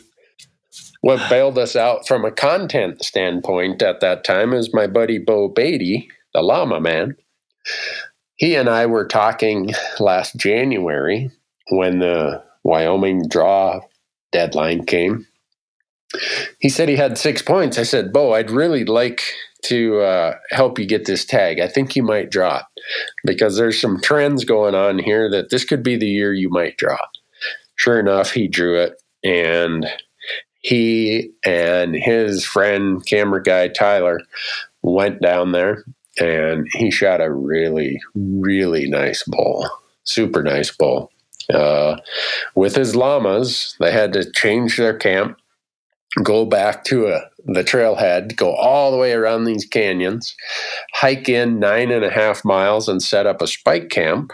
what bailed us out from a content standpoint at that time is my buddy Bo Beatty, the llama man. He and I were talking last January when the Wyoming draw deadline came. He said he had six points. I said, Bo, I'd really like to uh, help you get this tag. I think you might draw because there's some trends going on here that this could be the year you might draw. Sure enough, he drew it. And he and his friend, camera guy Tyler, went down there and he shot a really, really nice bull, super nice bull. Uh, with his llamas, they had to change their camp, go back to a, the trailhead, go all the way around these canyons, hike in nine and a half miles, and set up a spike camp.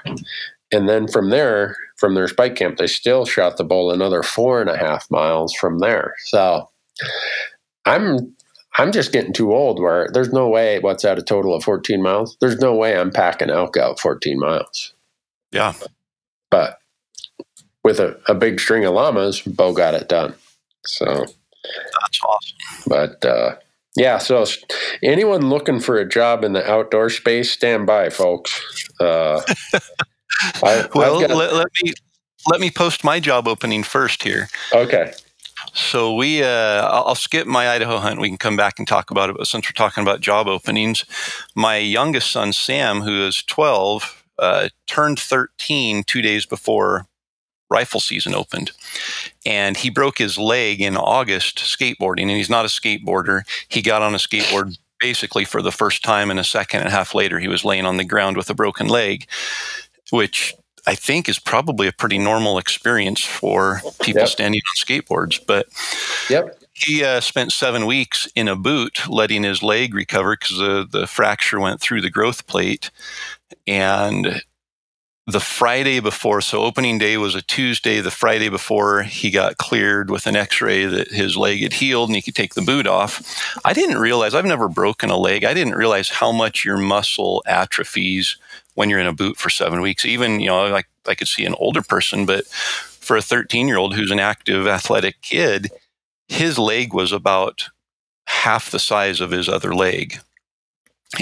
And then from there, from their spike camp, they still shot the bull another four and a half miles from there. So I'm I'm just getting too old where there's no way what's at a total of 14 miles. There's no way I'm packing elk out 14 miles. Yeah. But with a, a big string of llamas, Bo got it done. So that's awesome. But uh, yeah, so anyone looking for a job in the outdoor space, stand by, folks. Uh, I, well, got, let, let, me let me post my job opening first here. Okay. So we, uh, I'll skip my Idaho hunt. We can come back and talk about it. But since we're talking about job openings, my youngest son Sam, who is 12, uh, turned 13 two days before rifle season opened, and he broke his leg in August skateboarding. And he's not a skateboarder. He got on a skateboard basically for the first time, and a second and a half later, he was laying on the ground with a broken leg which I think is probably a pretty normal experience for people yep. standing on skateboards. But yep. he uh, spent seven weeks in a boot letting his leg recover because the, the fracture went through the growth plate. And the Friday before, so opening day was a Tuesday. The Friday before, he got cleared with an x ray that his leg had healed and he could take the boot off. I didn't realize, I've never broken a leg. I didn't realize how much your muscle atrophies when you're in a boot for seven weeks. Even, you know, like I could see an older person, but for a 13 year old who's an active athletic kid, his leg was about half the size of his other leg.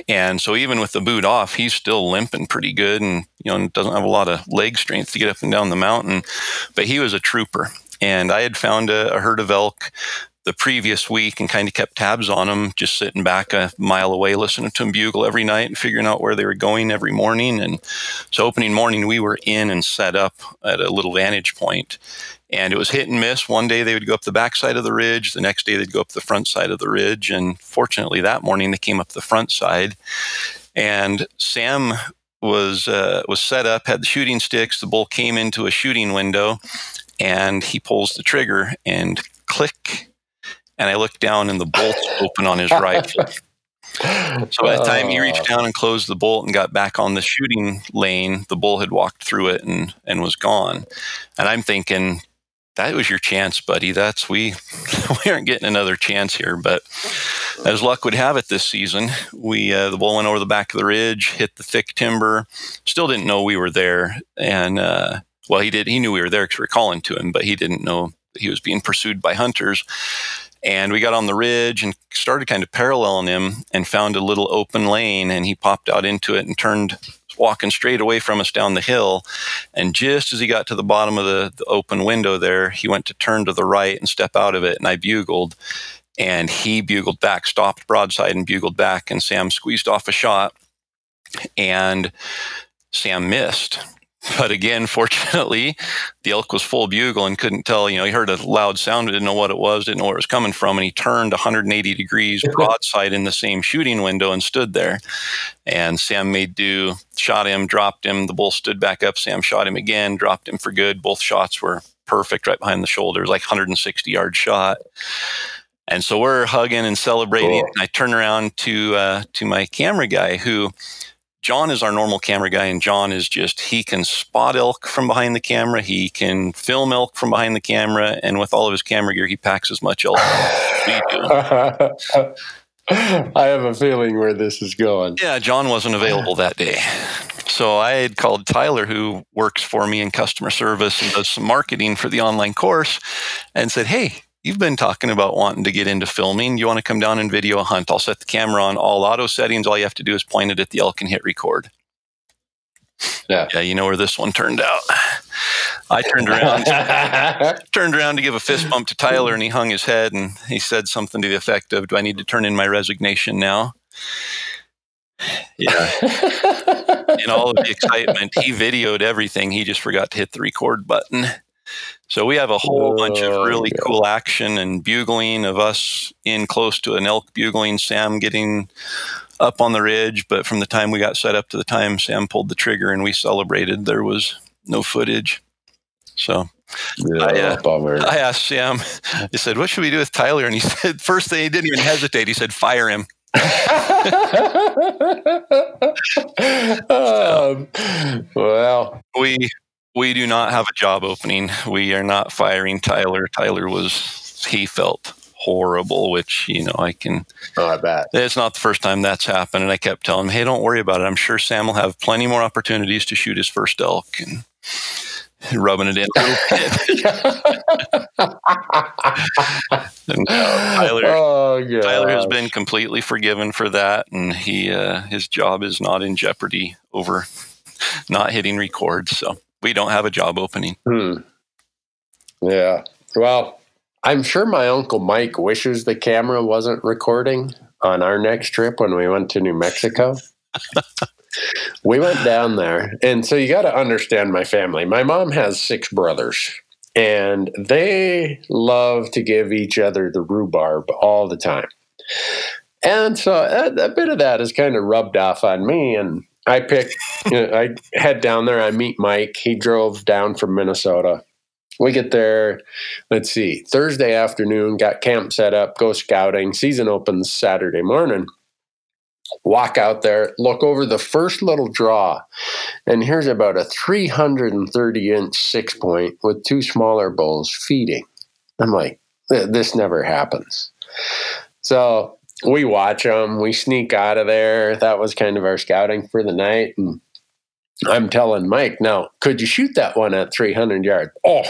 And so even with the boot off, he's still limping pretty good and you know doesn't have a lot of leg strength to get up and down the mountain. But he was a trooper. And I had found a, a herd of elk the previous week and kind of kept tabs on them, just sitting back a mile away, listening to them bugle every night and figuring out where they were going every morning. And so opening morning, we were in and set up at a little vantage point and it was hit and miss. One day they would go up the back side of the ridge, the next day they'd go up the front side of the ridge. And fortunately, that morning they came up the front side. And Sam was uh, was set up, had the shooting sticks. The bull came into a shooting window, and he pulls the trigger and click. And I look down, and the bolt's open on his rifle. So by the time he reached down and closed the bolt and got back on the shooting lane, the bull had walked through it and and was gone. And I'm thinking, that was your chance, buddy. That's we we aren't getting another chance here. But as luck would have it, this season we uh, the bull went over the back of the ridge, hit the thick timber. Still didn't know we were there, and uh, well, he did. He knew we were there because we were calling to him, but he didn't know he was being pursued by hunters. And we got on the ridge and started kind of paralleling him and found a little open lane, and he popped out into it and turned walking straight away from us down the hill. And just as he got to the bottom of the, the open window there, he went to turn to the right and step out of it. And I bugled and he bugled back, stopped broadside and bugled back. And Sam squeezed off a shot and Sam missed. But again, fortunately, the elk was full bugle and couldn't tell. You know, he heard a loud sound, didn't know what it was, didn't know where it was coming from, and he turned 180 degrees broadside in the same shooting window and stood there. And Sam made do, shot him, dropped him. The bull stood back up. Sam shot him again, dropped him for good. Both shots were perfect, right behind the shoulders, like 160 yard shot. And so we're hugging and celebrating. Cool. And I turn around to uh, to my camera guy who John is our normal camera guy, and John is just, he can spot elk from behind the camera. He can film elk from behind the camera. And with all of his camera gear, he packs as much elk as we do. I have a feeling where this is going. Yeah, John wasn't available that day. So I had called Tyler, who works for me in customer service and does some marketing for the online course, and said, Hey, you've been talking about wanting to get into filming. You want to come down and video a hunt? I'll set the camera on all auto settings. All you have to do is point it at the elk and hit record. Yeah. Yeah, you know where this one turned out. I turned around turned around to give a fist bump to Tyler and he hung his head and he said something to the effect of, Do I need to turn in my resignation now? Yeah. in all of the excitement, he videoed everything. He just forgot to hit the record button. So we have a whole oh, bunch of oh, really yeah. cool action and bugling of us in close to an elk bugling, Sam getting up on the ridge. But from the time we got set up to the time Sam pulled the trigger and we celebrated, there was no footage. So yeah, I, uh, I, asked Sam, he said, What should we do with Tyler? And he said, First thing, he didn't even hesitate. He said, Fire him. um, well, we we do not have a job opening. We are not firing Tyler. Tyler was, he felt horrible, which, you know, I can. Oh, I bet. It's not the first time that's happened. And I kept telling him, hey, don't worry about it. I'm sure Sam will have plenty more opportunities to shoot his first elk. And, rubbing it in a little bit. and, uh, Tyler, oh, Tyler has been completely forgiven for that, and he uh, his job is not in jeopardy over not hitting record. So we don't have a job opening. Hmm. Yeah. Well, I'm sure my uncle Mike wishes the camera wasn't recording on our next trip when we went to New Mexico. we went down there. And so you got to understand my family. My mom has six brothers, and they love to give each other the rhubarb all the time. And so a, a bit of that has kind of rubbed off on me. And I pick. you know, I head down there. I meet Mike. He drove down from Minnesota. We get there. Let's see. Thursday afternoon. Got camp set up. Go scouting. Season opens Saturday morning. walk out there, look over the first little draw, and here's about a 330 inch six point with two smaller bulls feeding. I'm like, this never happens. So we watch them, we sneak out of there. That was kind of our scouting for the night. And I'm telling Mike, now, could you shoot that one at 300 yards? Oh,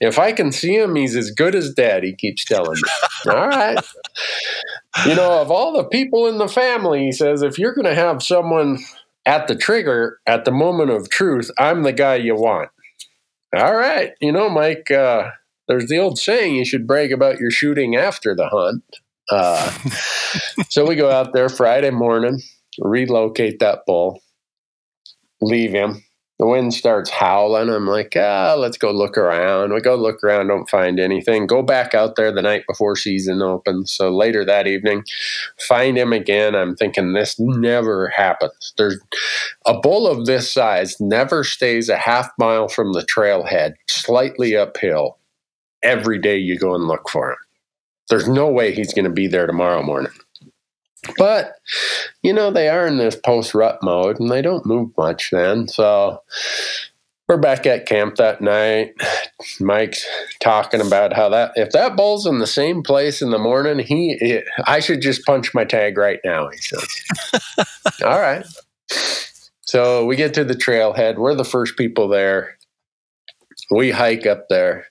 if I can see him, he's as good as dead, he keeps telling me. all right. You know, of all the people in the family, he says, if you're going to have someone at the trigger at the moment of truth, I'm the guy you want. All right. You know, Mike, uh, there's the old saying you should brag about your shooting after the hunt. Uh, so we go out there Friday morning, relocate that bull leave him. The wind starts howling. I'm like, ah, let's go look around. We go look around, don't find anything. Go back out there the night before season opens. So later that evening, find him again. I'm thinking this never happens. There's a bull of this size never stays a half mile from the trailhead, slightly uphill, every day you go and look for him. There's no way he's going to be there tomorrow morning. But, you know, they are in this post rut mode and they don't move much then. So we're back at camp that night. Mike's talking about how that, if that bull's in the same place in the morning, he, it, I should just punch my tag right now, he says. All right. So we get to the trailhead. We're the first people there. We hike up there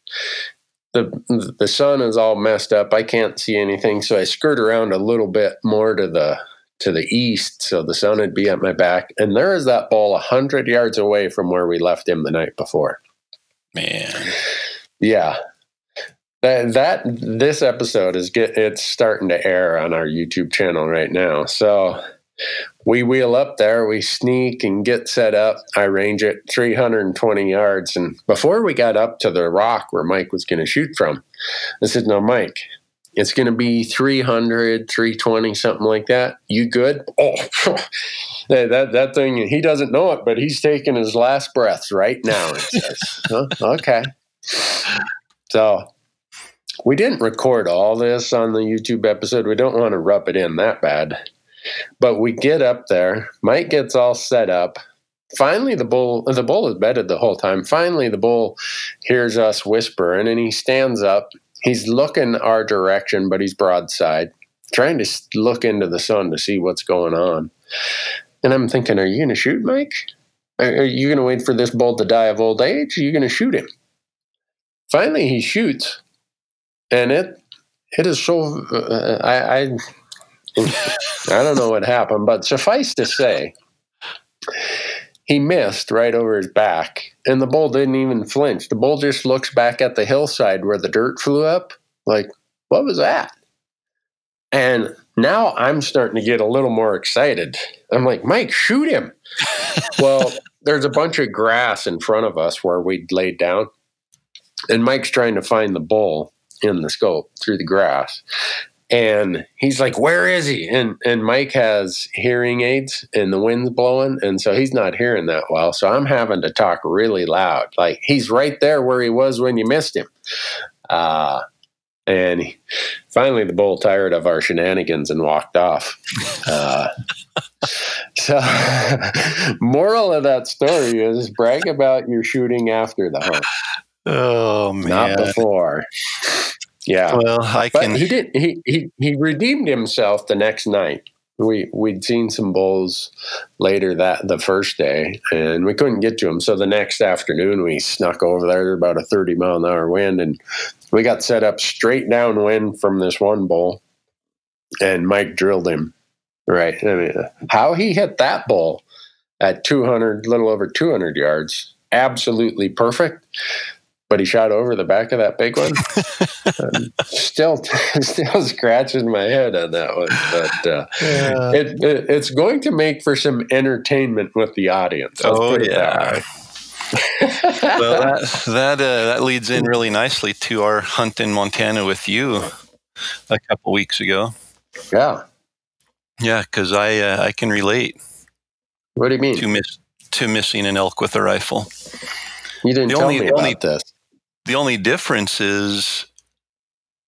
the the sun is all messed up. I can't see anything, so I skirt around a little bit more to the to the east, so the sun would be at my back. And there is that ball a hundred yards away from where we left him the night before. Man, yeah, that that this episode is get it's starting to air on our YouTube channel right now. So we wheel up there, we sneak and get set up. I range it 320 yards. And before we got up to the rock where Mike was going to shoot from, I said, No, Mike, it's going to be 300, 320, something like that. You good? Oh, that, that thing, he doesn't know it, but he's taking his last breaths right now. Says, huh? Okay. So we didn't record all this on the YouTube episode. We don't want to rub it in that bad. But we get up there. Mike gets all set up. Finally, the bull the bull is bedded the whole time. Finally, the bull hears us whispering, and he stands up. He's looking our direction, but he's broadside, trying to look into the sun to see what's going on. And I'm thinking, are you going to shoot Mike? Are you going to wait for this bull to die of old age? Are you going to shoot him? Finally, he shoots, and it it is so. Uh, I, I I don't know what happened, but suffice to say, he missed right over his back, and the bull didn't even flinch. The bull just looks back at the hillside where the dirt flew up, like, what was that? And now I'm starting to get a little more excited. I'm like, Mike, shoot him. well, there's a bunch of grass in front of us where we'd laid down, and Mike's trying to find the bull in the scope through the grass and he's like where is he? And and mike has hearing aids and the wind's blowing. And so he's not hearing that well. So i'm having to talk really loud. Like he's right there where he was when you missed him. Uh, and he, finally the bull tired of our shenanigans and walked off. Uh, so moral of that story is brag about your shooting after the hunt. Oh man. not before yeah. Well, I but can. He did. He he he redeemed himself the next night. We we'd seen some bulls later that the first day, and we couldn't get to him. So the next afternoon, we snuck over there about a thirty mile an hour wind, and we got set up straight downwind from this one bull, and Mike drilled him. Right. I mean, how he hit that bull at two hundred, little over two hundred yards, absolutely perfect but he shot over the back of that big one. still, still scratching my head on that one, but uh, yeah. it, it, it's going to make for some entertainment with the audience. Let's oh yeah. well, that that uh, that leads in really nicely to our hunt in Montana with you a couple weeks ago. Yeah, yeah, because I uh, I can relate. What do you mean to miss to missing an elk with a rifle? You didn't the tell only, me about only, this. The only difference is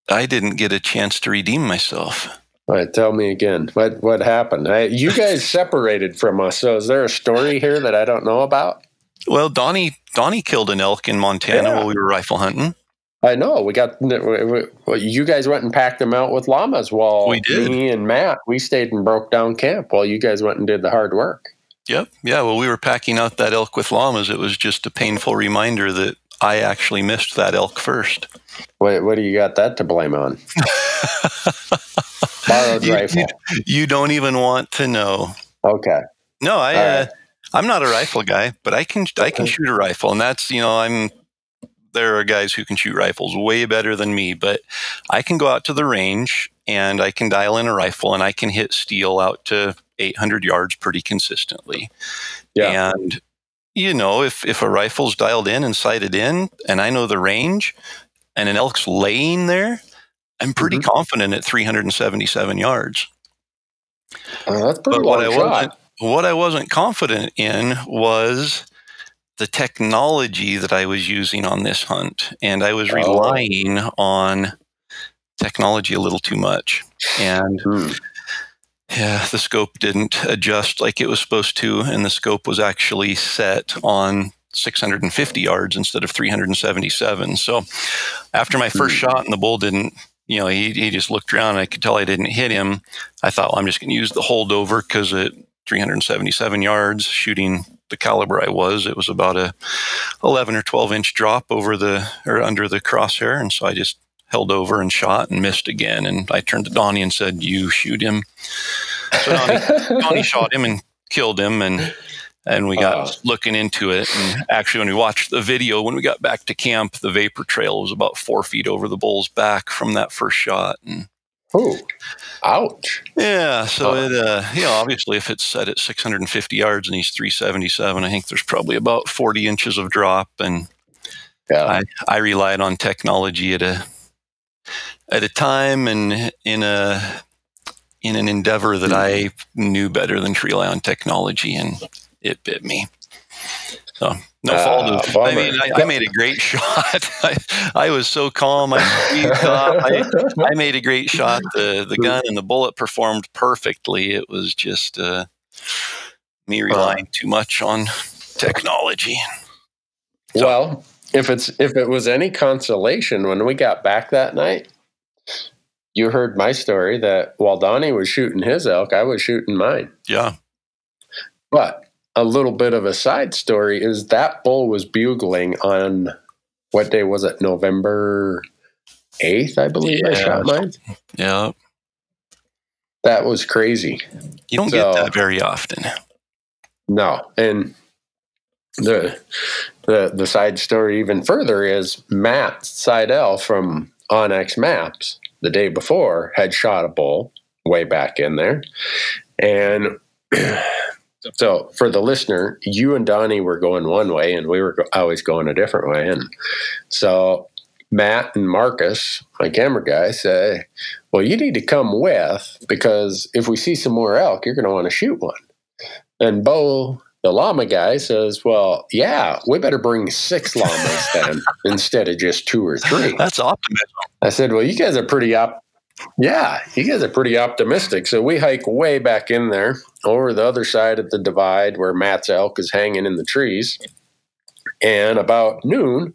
I didn't get a chance to redeem myself. All right, tell me again. What what happened? I, you guys separated from us. So is there a story here that I don't know about? Well, Donnie Donnie killed an elk in Montana Yeah. while we were rifle hunting. I know we got. we- we- well, You guys went and packed them out with llamas while We did. me and Matt we stayed and broke down camp while you guys went and did the hard work. Yep. Yeah. Well, we were packing out that elk with llamas. It was just a painful reminder that I actually missed that elk first. What what do you got that to blame on? Borrowed You- rifle. You don't even want to know. Okay. No, I. All Uh, right. I'm not a rifle guy, but I can I can shoot a rifle, and that's you know I'm. There are guys who can shoot rifles way better than me, but I can go out to the range and I can dial in a rifle and I can hit steel out to 800 yards pretty consistently. Yeah. And you know, if if a rifle's dialed in and sighted in, and I know the range, and an elk's laying there, I'm pretty Mm-hmm. confident at 377 yards. Uh, that's pretty But what I long wasn't shot. what I wasn't confident in was the technology that I was using on this hunt, and I was Oh. relying on technology a little too much. And Hmm. Yeah, the scope didn't adjust like it was supposed to, and the scope was actually set on 650 yards instead of 377. So after my first Hmm. shot and the bull didn't, you know, he, he just looked around and I could tell I didn't hit him. I thought, well, I'm just going to use the holdover because at 377 yards, shooting the caliber I was, it was about a 11 or 12 inch drop over the or under the crosshair, and so I just held over and shot and missed again. And I turned to Donnie and said, "You shoot him." So Donnie, Donnie shot him and killed him, and and we got Oh. looking into it. And actually, when we watched the video, when we got back to camp, the vapor trail was about four feet over the bull's back from that first shot. And Ooh. Ouch. yeah, so Oh. it uh, you know obviously if it's set at 650 yards and he's 377, I think there's probably about 40 inches of drop, and Yeah. I, I relied on technology at a at a time and in a in an endeavor that I knew better than to rely on technology, and it bit me. So no Ah, fault of. I mean, I, I made a great shot. I, I was so calm. I. I, I made a great shot. The the gun and the bullet performed perfectly. It was just uh, me relying too much on technology. So- Well, if it's if it was any consolation, when we got back that night, you heard my story that while Donnie was shooting his elk, I was shooting mine. Yeah. But a little bit of a side story is that bull was bugling on what day was it? November eighth, I believe. I shot mine. Yeah. That was crazy. You don't So- get that very often. No, and the the the side story even further is Matt Seidel from onX Maps the day before had shot a bull way back in there, and so for the listener, you and Donnie were going one way, and we were always going a different way, and so Matt and Marcus, my camera guy, say, "Well, you need to come with because if we see some more elk, you're going to want to shoot one." And Bo, the llama guy, says, Well, yeah, we better bring six llamas then instead of just two or three. That's optimism. I said, Well, you guys are pretty op. Yeah, you guys are pretty optimistic. So we hike way back in there over the other side of the divide where Matt's elk is hanging in the trees. And about noon,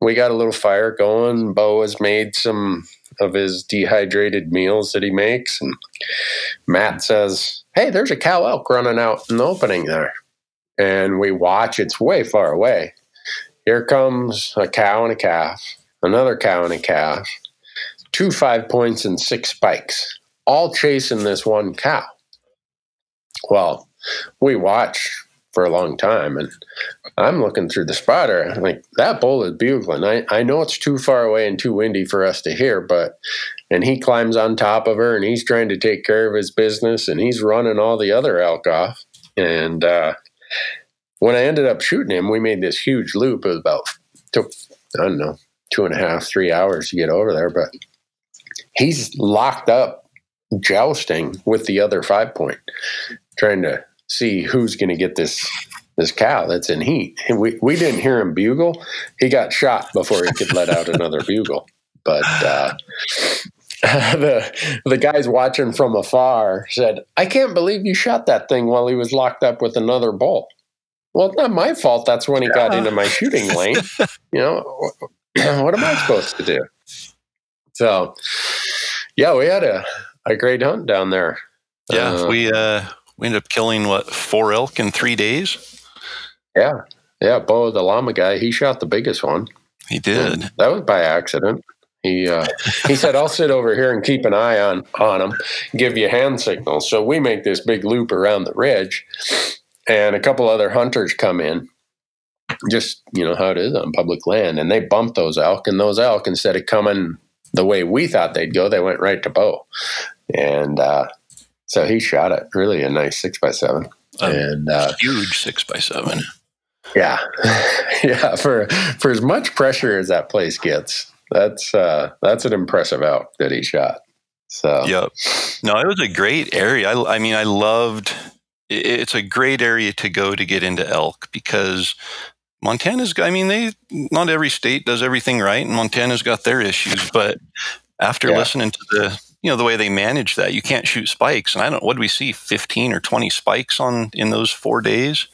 we got a little fire going. Bo has made some of his dehydrated meals that he makes. And Matt says, Hey, there's a cow elk running out in the opening there. And we watch, it's way far away. Here comes a cow and a calf, another cow and a calf, two five points and six spikes, all chasing this one cow. Well, we watch for a long time and I'm looking through the spotter. I'm like, that bull is bugling. I, I know it's too far away and too windy for us to hear, but and he climbs on top of her and he's trying to take care of his business and he's running all the other elk off. And uh, when I ended up shooting him, we made this huge loop. Was about took I don't know two and a half, three hours to get over there, but he's locked up jousting with the other five point, trying to see who's going to get this this cow that's in heat. And we we didn't hear him bugle. He got shot before he could let out another bugle. But uh, the the guys watching from afar said, "I can't believe you shot that thing while he was locked up with another bull." Well, it's not my fault. That's when he got into my shooting lane. you know, what am I supposed to do? So, yeah, we had a, a great hunt down there. Yeah, uh, we uh, we ended up killing what four elk in three days. Yeah, yeah. Bo, the llama guy, he shot the biggest one. He did. And that was by accident. He uh, he said, "I'll sit over here and keep an eye on on him, give you hand signals." So we make this big loop around the ridge, and a couple other hunters come in. Just you know how it is on public land, and they bump those elk, and those elk instead of coming the way we thought they'd go, they went right to Bo, and uh, so he shot it. Really a nice six by seven, and uh, huge six by seven. Yeah, yeah. For for as much pressure as that place gets, that's uh, that's an impressive elk that he shot. So yep. No, it was a great area. I, I mean, I loved. It's a great area to go to get into elk because Montana's. I mean, they not every state does everything right, and Montana's got their issues. But after yeah. listening to the you know the way they manage that, you can't shoot spikes. And I don't. What do we see? Fifteen or twenty spikes on in those four days.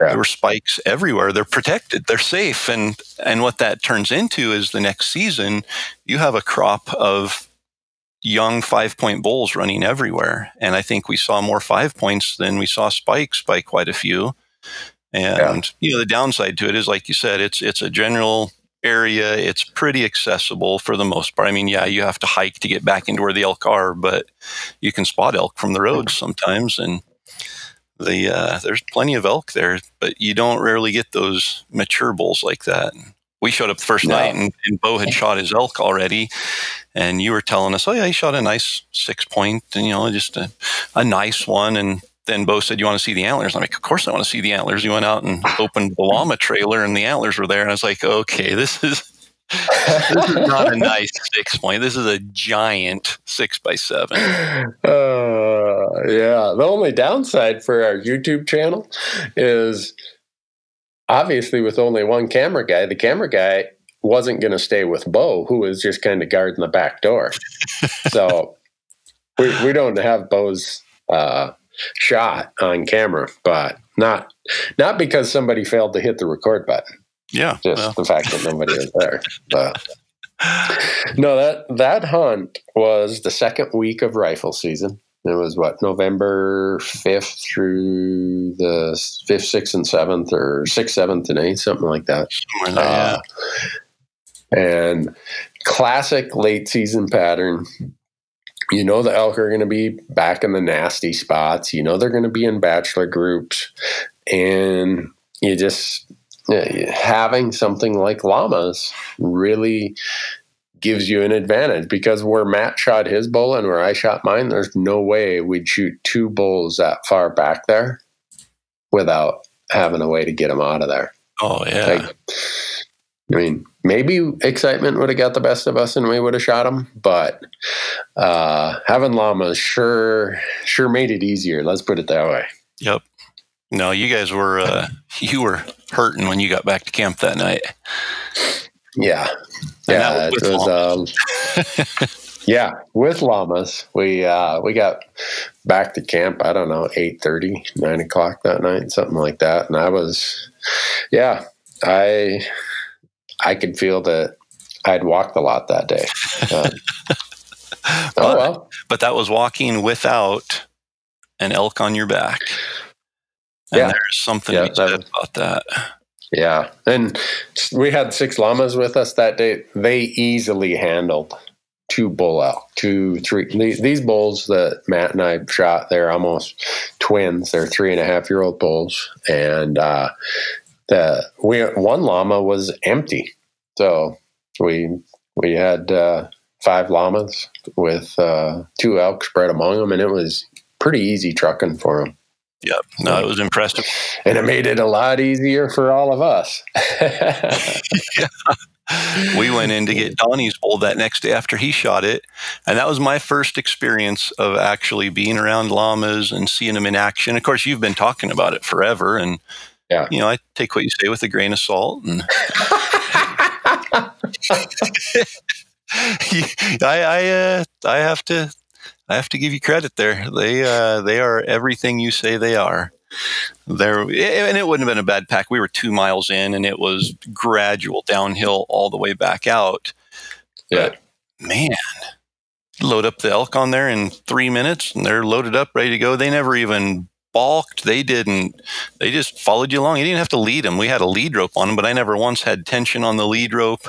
Yeah. There were spikes everywhere. They're protected. They're safe. And and what that turns into is the next season, you have a crop of young five point bulls running everywhere. And I think we saw more five points than we saw spikes by quite a few. And yeah. you know, the downside to it is like you said, it's it's a general area. It's pretty accessible for the most part. I mean, yeah, you have to hike to get back into where the elk are, but you can spot elk from the roads sometimes. And the uh, there's plenty of elk there, but you don't rarely get those mature bulls like that. We showed up the first no. night, and, and Bo had shot his elk already, and you were telling us, "Oh yeah, he shot a nice six point, and you know, just a, a nice one." And then Bo said, "You want to see the antlers?" I'm like, "Of course I want to see the antlers." You went out and opened the llama trailer, and the antlers were there, and I was like, "Okay, this is." This is not a nice six point. This is a giant six by seven. Uh, yeah. The only downside for our YouTube channel is obviously with only one camera guy, the camera guy wasn't going to stay with Bo, who was just kind of guarding the back door. so we, we don't have Bo's uh, shot on camera, but not not because somebody failed to hit the record button. Yeah, just well. the fact that nobody was there. But no, that that hunt was the second week of rifle season. It was what November fifth through the fifth, sixth, and seventh, or sixth, seventh, and eighth, something like that. Uh, and classic late season pattern. You know the elk are going to be back in the nasty spots. You know they're going to be in bachelor groups, and you just having something like llamas really gives you an advantage because where Matt shot his bull and where I shot mine, there's no way we'd shoot two bulls that far back there without having a way to get them out of there. Oh yeah. Like, I mean, maybe excitement would have got the best of us and we would have shot them, but uh, having llamas sure sure made it easier. Let's put it that way. Yep. No, you guys were uh, you were hurting when you got back to camp that night. Yeah, yeah, was it was. Um, yeah, with llamas, we uh, we got back to camp. I don't know, 8.30, 9 o'clock that night, something like that. And I was, yeah, I I could feel that I'd walked a lot that day. Uh, oh well, but that was walking without an elk on your back. And yeah. there's something yeah, that, about that. Yeah. And we had six llamas with us that day. They easily handled two bull elk, two, three. These bulls that Matt and I shot, they're almost twins. They're three and a half year old bulls. And uh, the we one llama was empty. So we we had uh, five llamas with uh, two elk spread among them, and it was pretty easy trucking for them. Yep. No, it was impressive. And it made it a lot easier for all of us. yeah. We went in to get Donnie's bull that next day after he shot it. And that was my first experience of actually being around llamas and seeing them in action. Of course, you've been talking about it forever. And, yeah. you know, I take what you say with a grain of salt. And I I, uh, I have to I have to give you credit there. They uh, they are everything you say they are. There and it wouldn't have been a bad pack. We were two miles in, and it was gradual downhill all the way back out. Yeah. But man, load up the elk on there in three minutes, and they're loaded up, ready to go. They never even balked. They didn't. They just followed you along. You didn't have to lead them. We had a lead rope on them, but I never once had tension on the lead rope.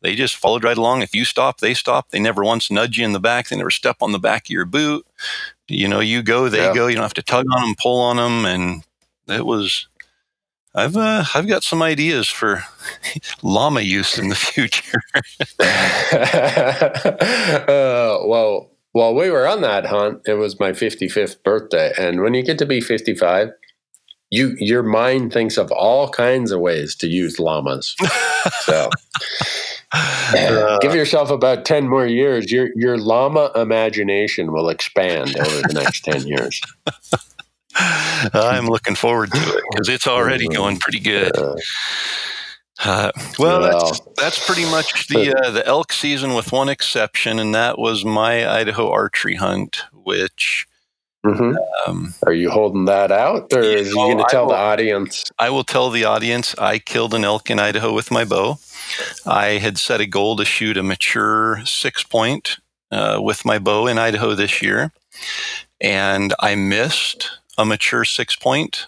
They just followed right along. If you stop, they stop. They never once nudge you in the back. They never step on the back of your boot. You know, you go, they Yeah. go. You don't have to tug on them, pull on them, and it was. I've uh, I've got some ideas for llama use in the future. uh, well, while we were on that hunt, it was my 55th birthday, and when you get to be 55, you your mind thinks of all kinds of ways to use llamas. So, give yourself about 10 more years. Your your llama imagination will expand over the next 10 years. I'm looking forward to it because it's already going pretty good. Uh, Uh, well, that's, that's pretty much the uh, the elk season, with one exception, and that was my Idaho archery hunt. Which mhm. um, Are you holding that out, or is you going to tell the audience? I will tell the audience, I killed an elk in Idaho with my bow. I had set a goal to shoot a mature six point uh, with my bow in Idaho this year, and I missed a mature six point.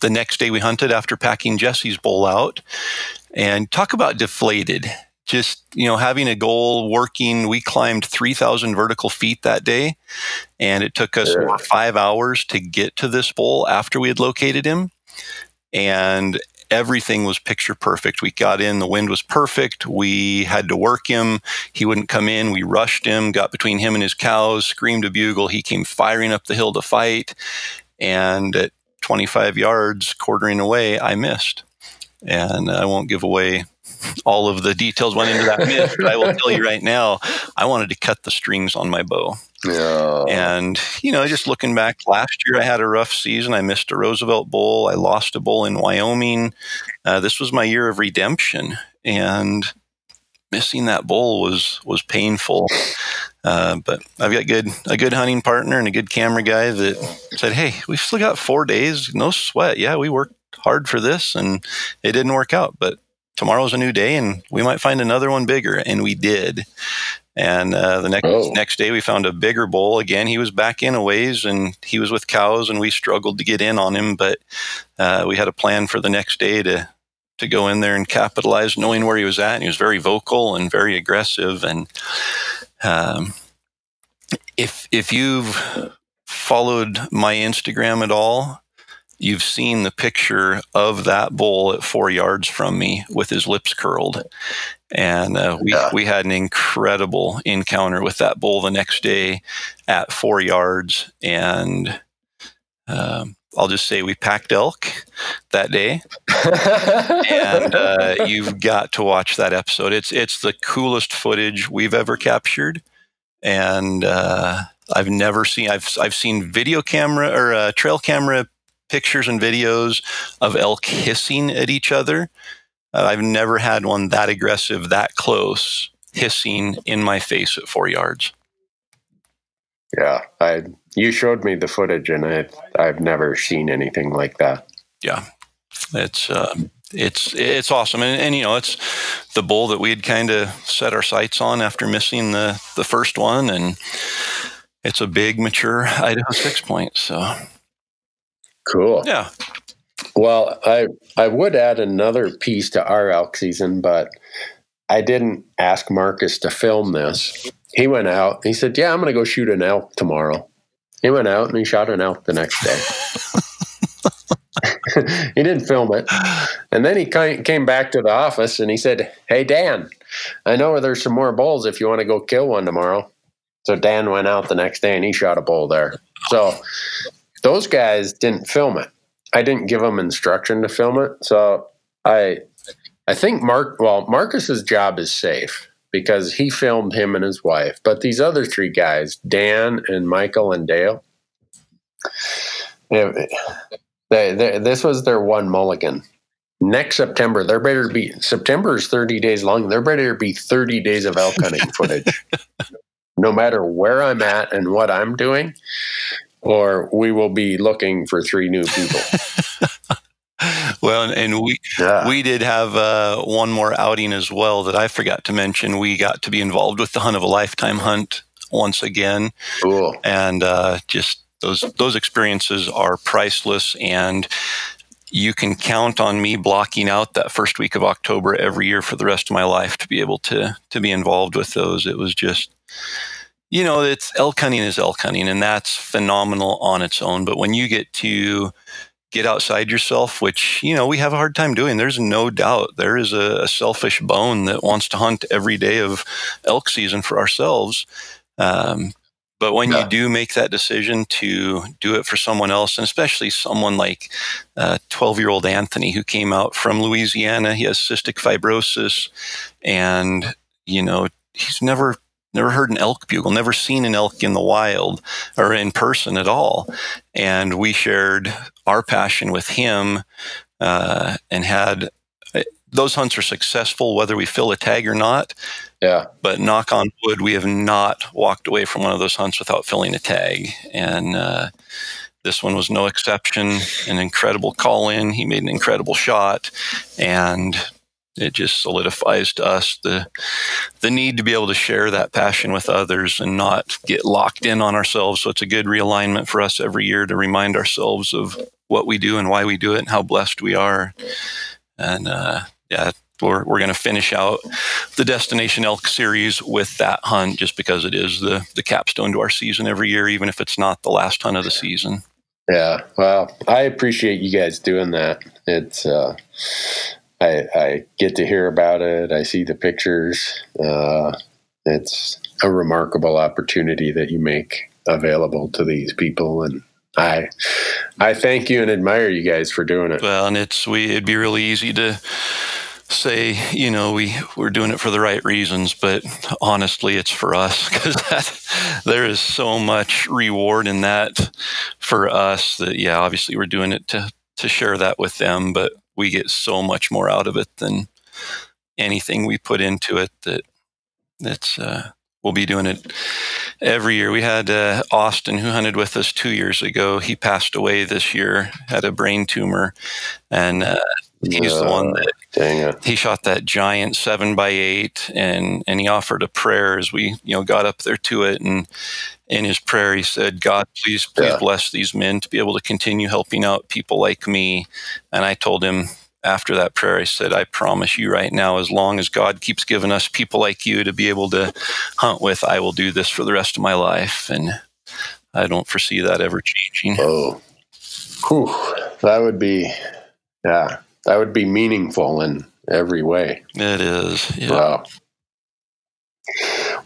The next day we hunted after packing Jessie's bowl out, and talk about deflated. Just you know, having a goal, working. We climbed three thousand vertical feet that day, and it took us Yeah. five hours to get to this bull after we had located him. And everything was picture perfect. We got in, the wind was perfect. We had to work him. He wouldn't come in. We rushed him, got between him and his cows, screamed a bugle. He came firing up the hill to fight. And at 25 yards, quartering away, I missed. And I won't give away all of the details went into that miss, but I will tell you right now, I wanted to cut the strings on my bow. Yeah. And, you know, just looking back last year, I had a rough season. I missed a Roosevelt Bowl. I lost a bowl in Wyoming. Uh, this was my year of redemption. And missing that bowl was, was painful. Uh, but I've got good a good hunting partner and a good camera guy that said, "Hey, we've still got four days, no sweat. Yeah, we worked hard for this, and it didn't work out. But tomorrow's a new day, and we might find another one bigger." And we did. And uh, the next Oh. next day, we found a bigger bull. Again, he was back in a ways, and he was with cows, and we struggled to get in on him. But uh, we had a plan for the next day to to go in there and capitalize, knowing where he was at. And he was very vocal and very aggressive. And um, if if you've followed my Instagram at all, you've seen the picture of that bull at four yards from me with his lips curled. And uh, we, Yeah. we had an incredible encounter with that bull the next day at four yards. And um, I'll just say we packed elk that day and uh, you've got to watch that episode. It's it's the coolest footage we've ever captured, and uh, I've never seen. I've I've seen video camera or uh, trail camera pictures and videos of elk hissing at each other. Uh, I've never had one that aggressive, that close, hissing in my face at four yards. yeah, I you showed me the footage, and I've I've never seen anything like that. yeah, it's uh, it's it's awesome, and, and you know it's the bull that we had kind of set our sights on after missing the the first one, and it's a big mature Idaho six point. So Cool. yeah, Well, I I would add another piece to our elk season, but I didn't ask Marcus to film this. He went out. He said, "Yeah, I'm going to go shoot an elk tomorrow." He went out and he shot an elk the next day. he didn't film it, and then he came back to the office and he said, "Hey Dan, I know there's some more bulls if you want to go kill one tomorrow." So Dan went out the next day and he shot a bull there. So those guys didn't film it. I didn't give them instruction to film it. So I I think Mark well, Marcus's job is safe because he filmed him and his wife. But these other three guys, Dan and Michael and Dale, they, they, this was their one mulligan. next September, there better be September is 30 days long. There better be 30 days of elk hunting footage. no matter where I'm at and what I'm doing, or we will be looking for three new people. well, and we yeah. we did have uh, one more outing as well that I forgot to mention. We got to be involved with the hunt of a lifetime hunt once again, cool. and uh, just those those experiences are priceless and you can count on me blocking out that first week of October every year for the rest of my life to be able to to be involved with those. It was just you know, it's elk hunting is elk hunting and that's phenomenal on its own. But when you get to get outside yourself, which, you know, we have a hard time doing, there's no doubt there is a, a selfish bone that wants to hunt every day of elk season for ourselves. Um, but when yeah. you do make that decision to do it for someone else, and especially someone like 12 uh, year old Anthony who came out from Louisiana, he has cystic fibrosis, and, you know, he's never never heard an elk bugle, never seen an elk in the wild or in person at all. And we shared our passion with him uh, and had those hunts are successful whether we fill a tag or not. Yeah. But knock on wood, we have not walked away from one of those hunts without filling a tag. And uh, this one was no exception. An incredible call in. He made an incredible shot. And it just solidifies to us the the need to be able to share that passion with others and not get locked in on ourselves. So it's a good realignment for us every year to remind ourselves of what we do and why we do it and how blessed we are. And uh, yeah, we're, we're going to finish out the Destination Elk series with that hunt just because it is the, the capstone to our season every year, even if it's not the last hunt of the season. Yeah, well, I appreciate you guys doing that. It's, uh, I, I get to hear about it. I see the pictures. Uh, it's a remarkable opportunity that you make available to these people, and I, I thank you and admire you guys for doing it. Well, and it's we. It'd be really easy to say, you know, we we're doing it for the right reasons, but honestly, it's for us because that there is so much reward in that for us that yeah, obviously we're doing it to to share that with them, but we get so much more out of it than anything we put into it that that's uh, we'll be doing it every year. We had uh, Austin who hunted with us two years ago. He passed away this year, had a brain tumor, and uh, he's the one that uh, he shot that giant seven by eight, and and he offered a prayer as we you know got up there to it, and in his prayer he said, "God, please please yeah. bless these men to be able to continue helping out people like me." And I told him after that prayer, I said, I promise you right now, as long as God keeps giving us people like you to be able to hunt with, I will do this for the rest of my life. And I don't foresee that ever changing. Oh, Whew. that would be, yeah, that would be meaningful in every way. It is. Yeah. Wow.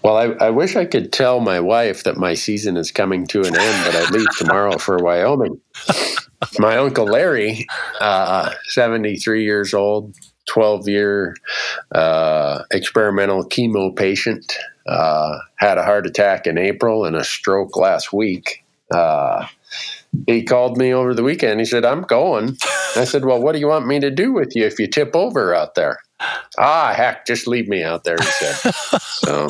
Well, I, I, wish I could tell my wife that my season is coming to an end, but I leave tomorrow for Wyoming. My uncle Larry, uh, 73 years old, 12 year uh, experimental chemo patient, uh, had a heart attack in April and a stroke last week. He called me over the weekend. He said, I'm going. I said, Well, what do you want me to do with you if you tip over out there? Ah, heck, just leave me out there, he said. so.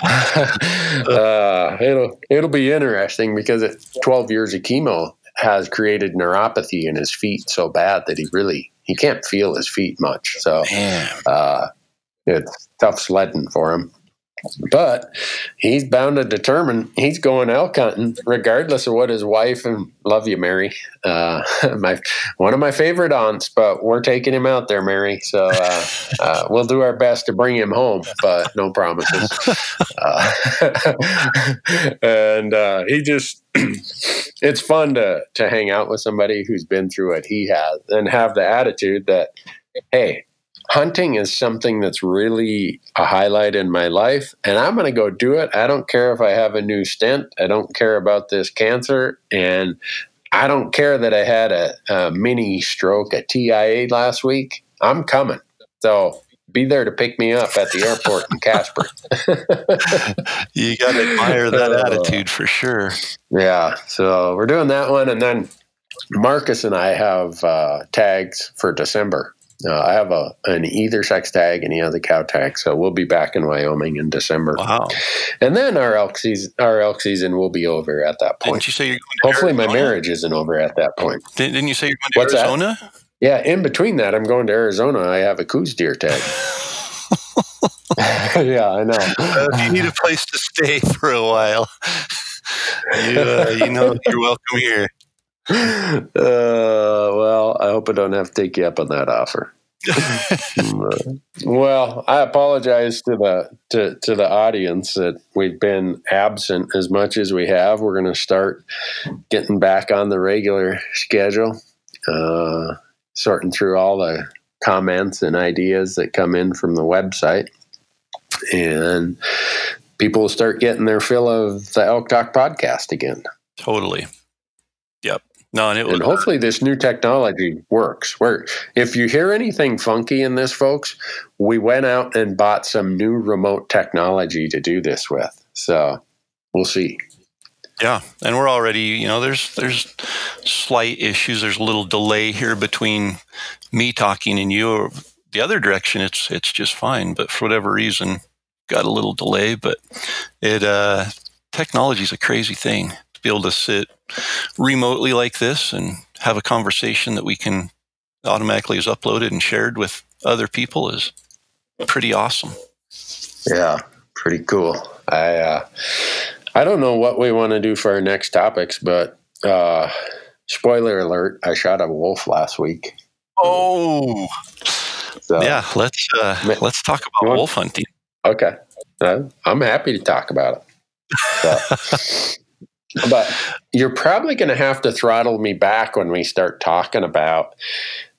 uh, it'll it'll be interesting because at 12 years of chemo has created neuropathy in his feet so bad that he really he can't feel his feet much. So uh, it's tough sledding for him. But he's bound to determine he's going elk hunting, regardless of what his wife and love you, Mary. Uh, my one of my favorite aunts, but we're taking him out there, Mary. So uh, uh, we'll do our best to bring him home, but no promises. Uh, and uh, he just it's fun to to hang out with somebody who's been through what he has and have the attitude that hey hunting is something that's really a highlight in my life and i'm going to go do it i don't care if i have a new stent i don't care about this cancer and i don't care that i had a, a mini stroke a tia last week i'm coming so be there to pick me up at the airport in Casper. you got to admire that uh, attitude for sure. Yeah. So we're doing that one. And then Marcus and I have uh, tags for December. Uh, I have a an either sex tag and he has a cow tag, so we'll be back in Wyoming in December. Wow! And then our elk season, our elk season will be over at that point. Didn't you say you're going to Hopefully, Arizona? my marriage isn't over at that point. Didn't you say you're going to What's Arizona? That? Yeah, in between that, I'm going to Arizona. I have a Coues deer tag. yeah, I know. Uh, you need a place to stay for a while. you, uh, you know, you're welcome here. Uh, well, I hope I don't have to take you up on that offer. well, I apologize to the to, to the audience that we've been absent as much as we have. We're going to start getting back on the regular schedule, uh, sorting through all the comments and ideas that come in from the website, and people will start getting their fill of the Elk Talk podcast again. Totally. Yep. No, and, it and hopefully this new technology works. Where if you hear anything funky in this, folks, we went out and bought some new remote technology to do this with. So we'll see. Yeah, and we're already, you know, there's there's slight issues. There's a little delay here between me talking and you. The other direction, it's it's just fine. But for whatever reason, got a little delay. But it uh, technology is a crazy thing to be able to sit remotely like this and have a conversation that we can automatically is uploaded and shared with other people is pretty awesome. Yeah, pretty cool. I uh, I don't know what we want to do for our next topics, but uh, spoiler alert: I shot a wolf last week. Oh, so, yeah. Let's uh, let's talk about wolf hunting. Okay, I'm happy to talk about it. So, but you're probably going to have to throttle me back when we start talking about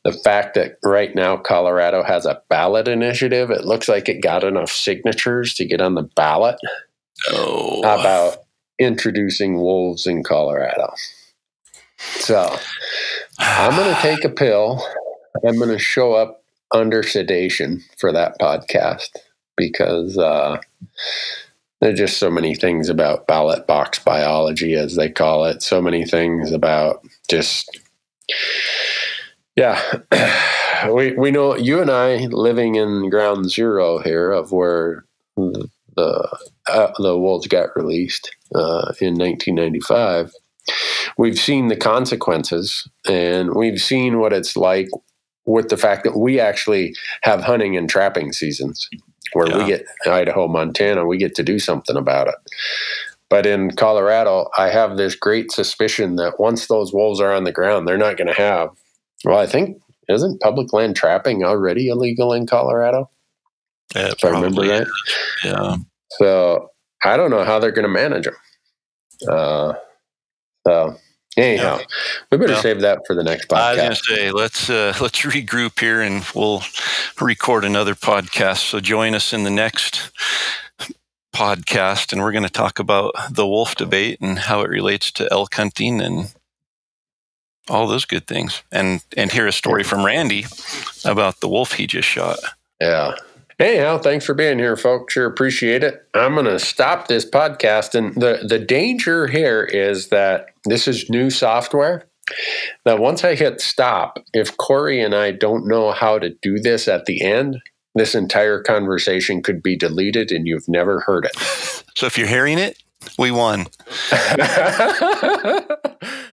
the fact that right now Colorado has a ballot initiative. It looks like it got enough signatures to get on the ballot oh. about introducing wolves in Colorado. So I'm going to take a pill. I'm going to show up under sedation for that podcast because uh, there are just so many things about ballot box biology, as they call it. So many things about just, yeah. we we know you and I living in ground zero here of where the uh, the wolves got released uh, in 1995. We've seen the consequences, and we've seen what it's like with the fact that we actually have hunting and trapping seasons where yeah. we get Idaho, Montana, we get to do something about it. But in Colorado, I have this great suspicion that once those wolves are on the ground, they're not going to have. Well, I think isn't public land trapping already illegal in Colorado? Yeah, if I remember that, Yeah. So I don't know how they're going to manage them. Uh, so Anyhow, we better save that for the next podcast. I was going to say let's uh, let's regroup here and we'll record another podcast. So join us in the next podcast, and we're going to talk about the wolf debate and how it relates to elk hunting and all those good things, and and hear a story from Randy about the wolf he just shot. Yeah, Anyhow, thanks for being here, folks. Sure appreciate it. I'm going to stop this podcast. And the, the danger here is that this is new software. That once I hit stop, if Corey and I don't know how to do this at the end, this entire conversation could be deleted and you've never heard it. So if you're hearing it, we won.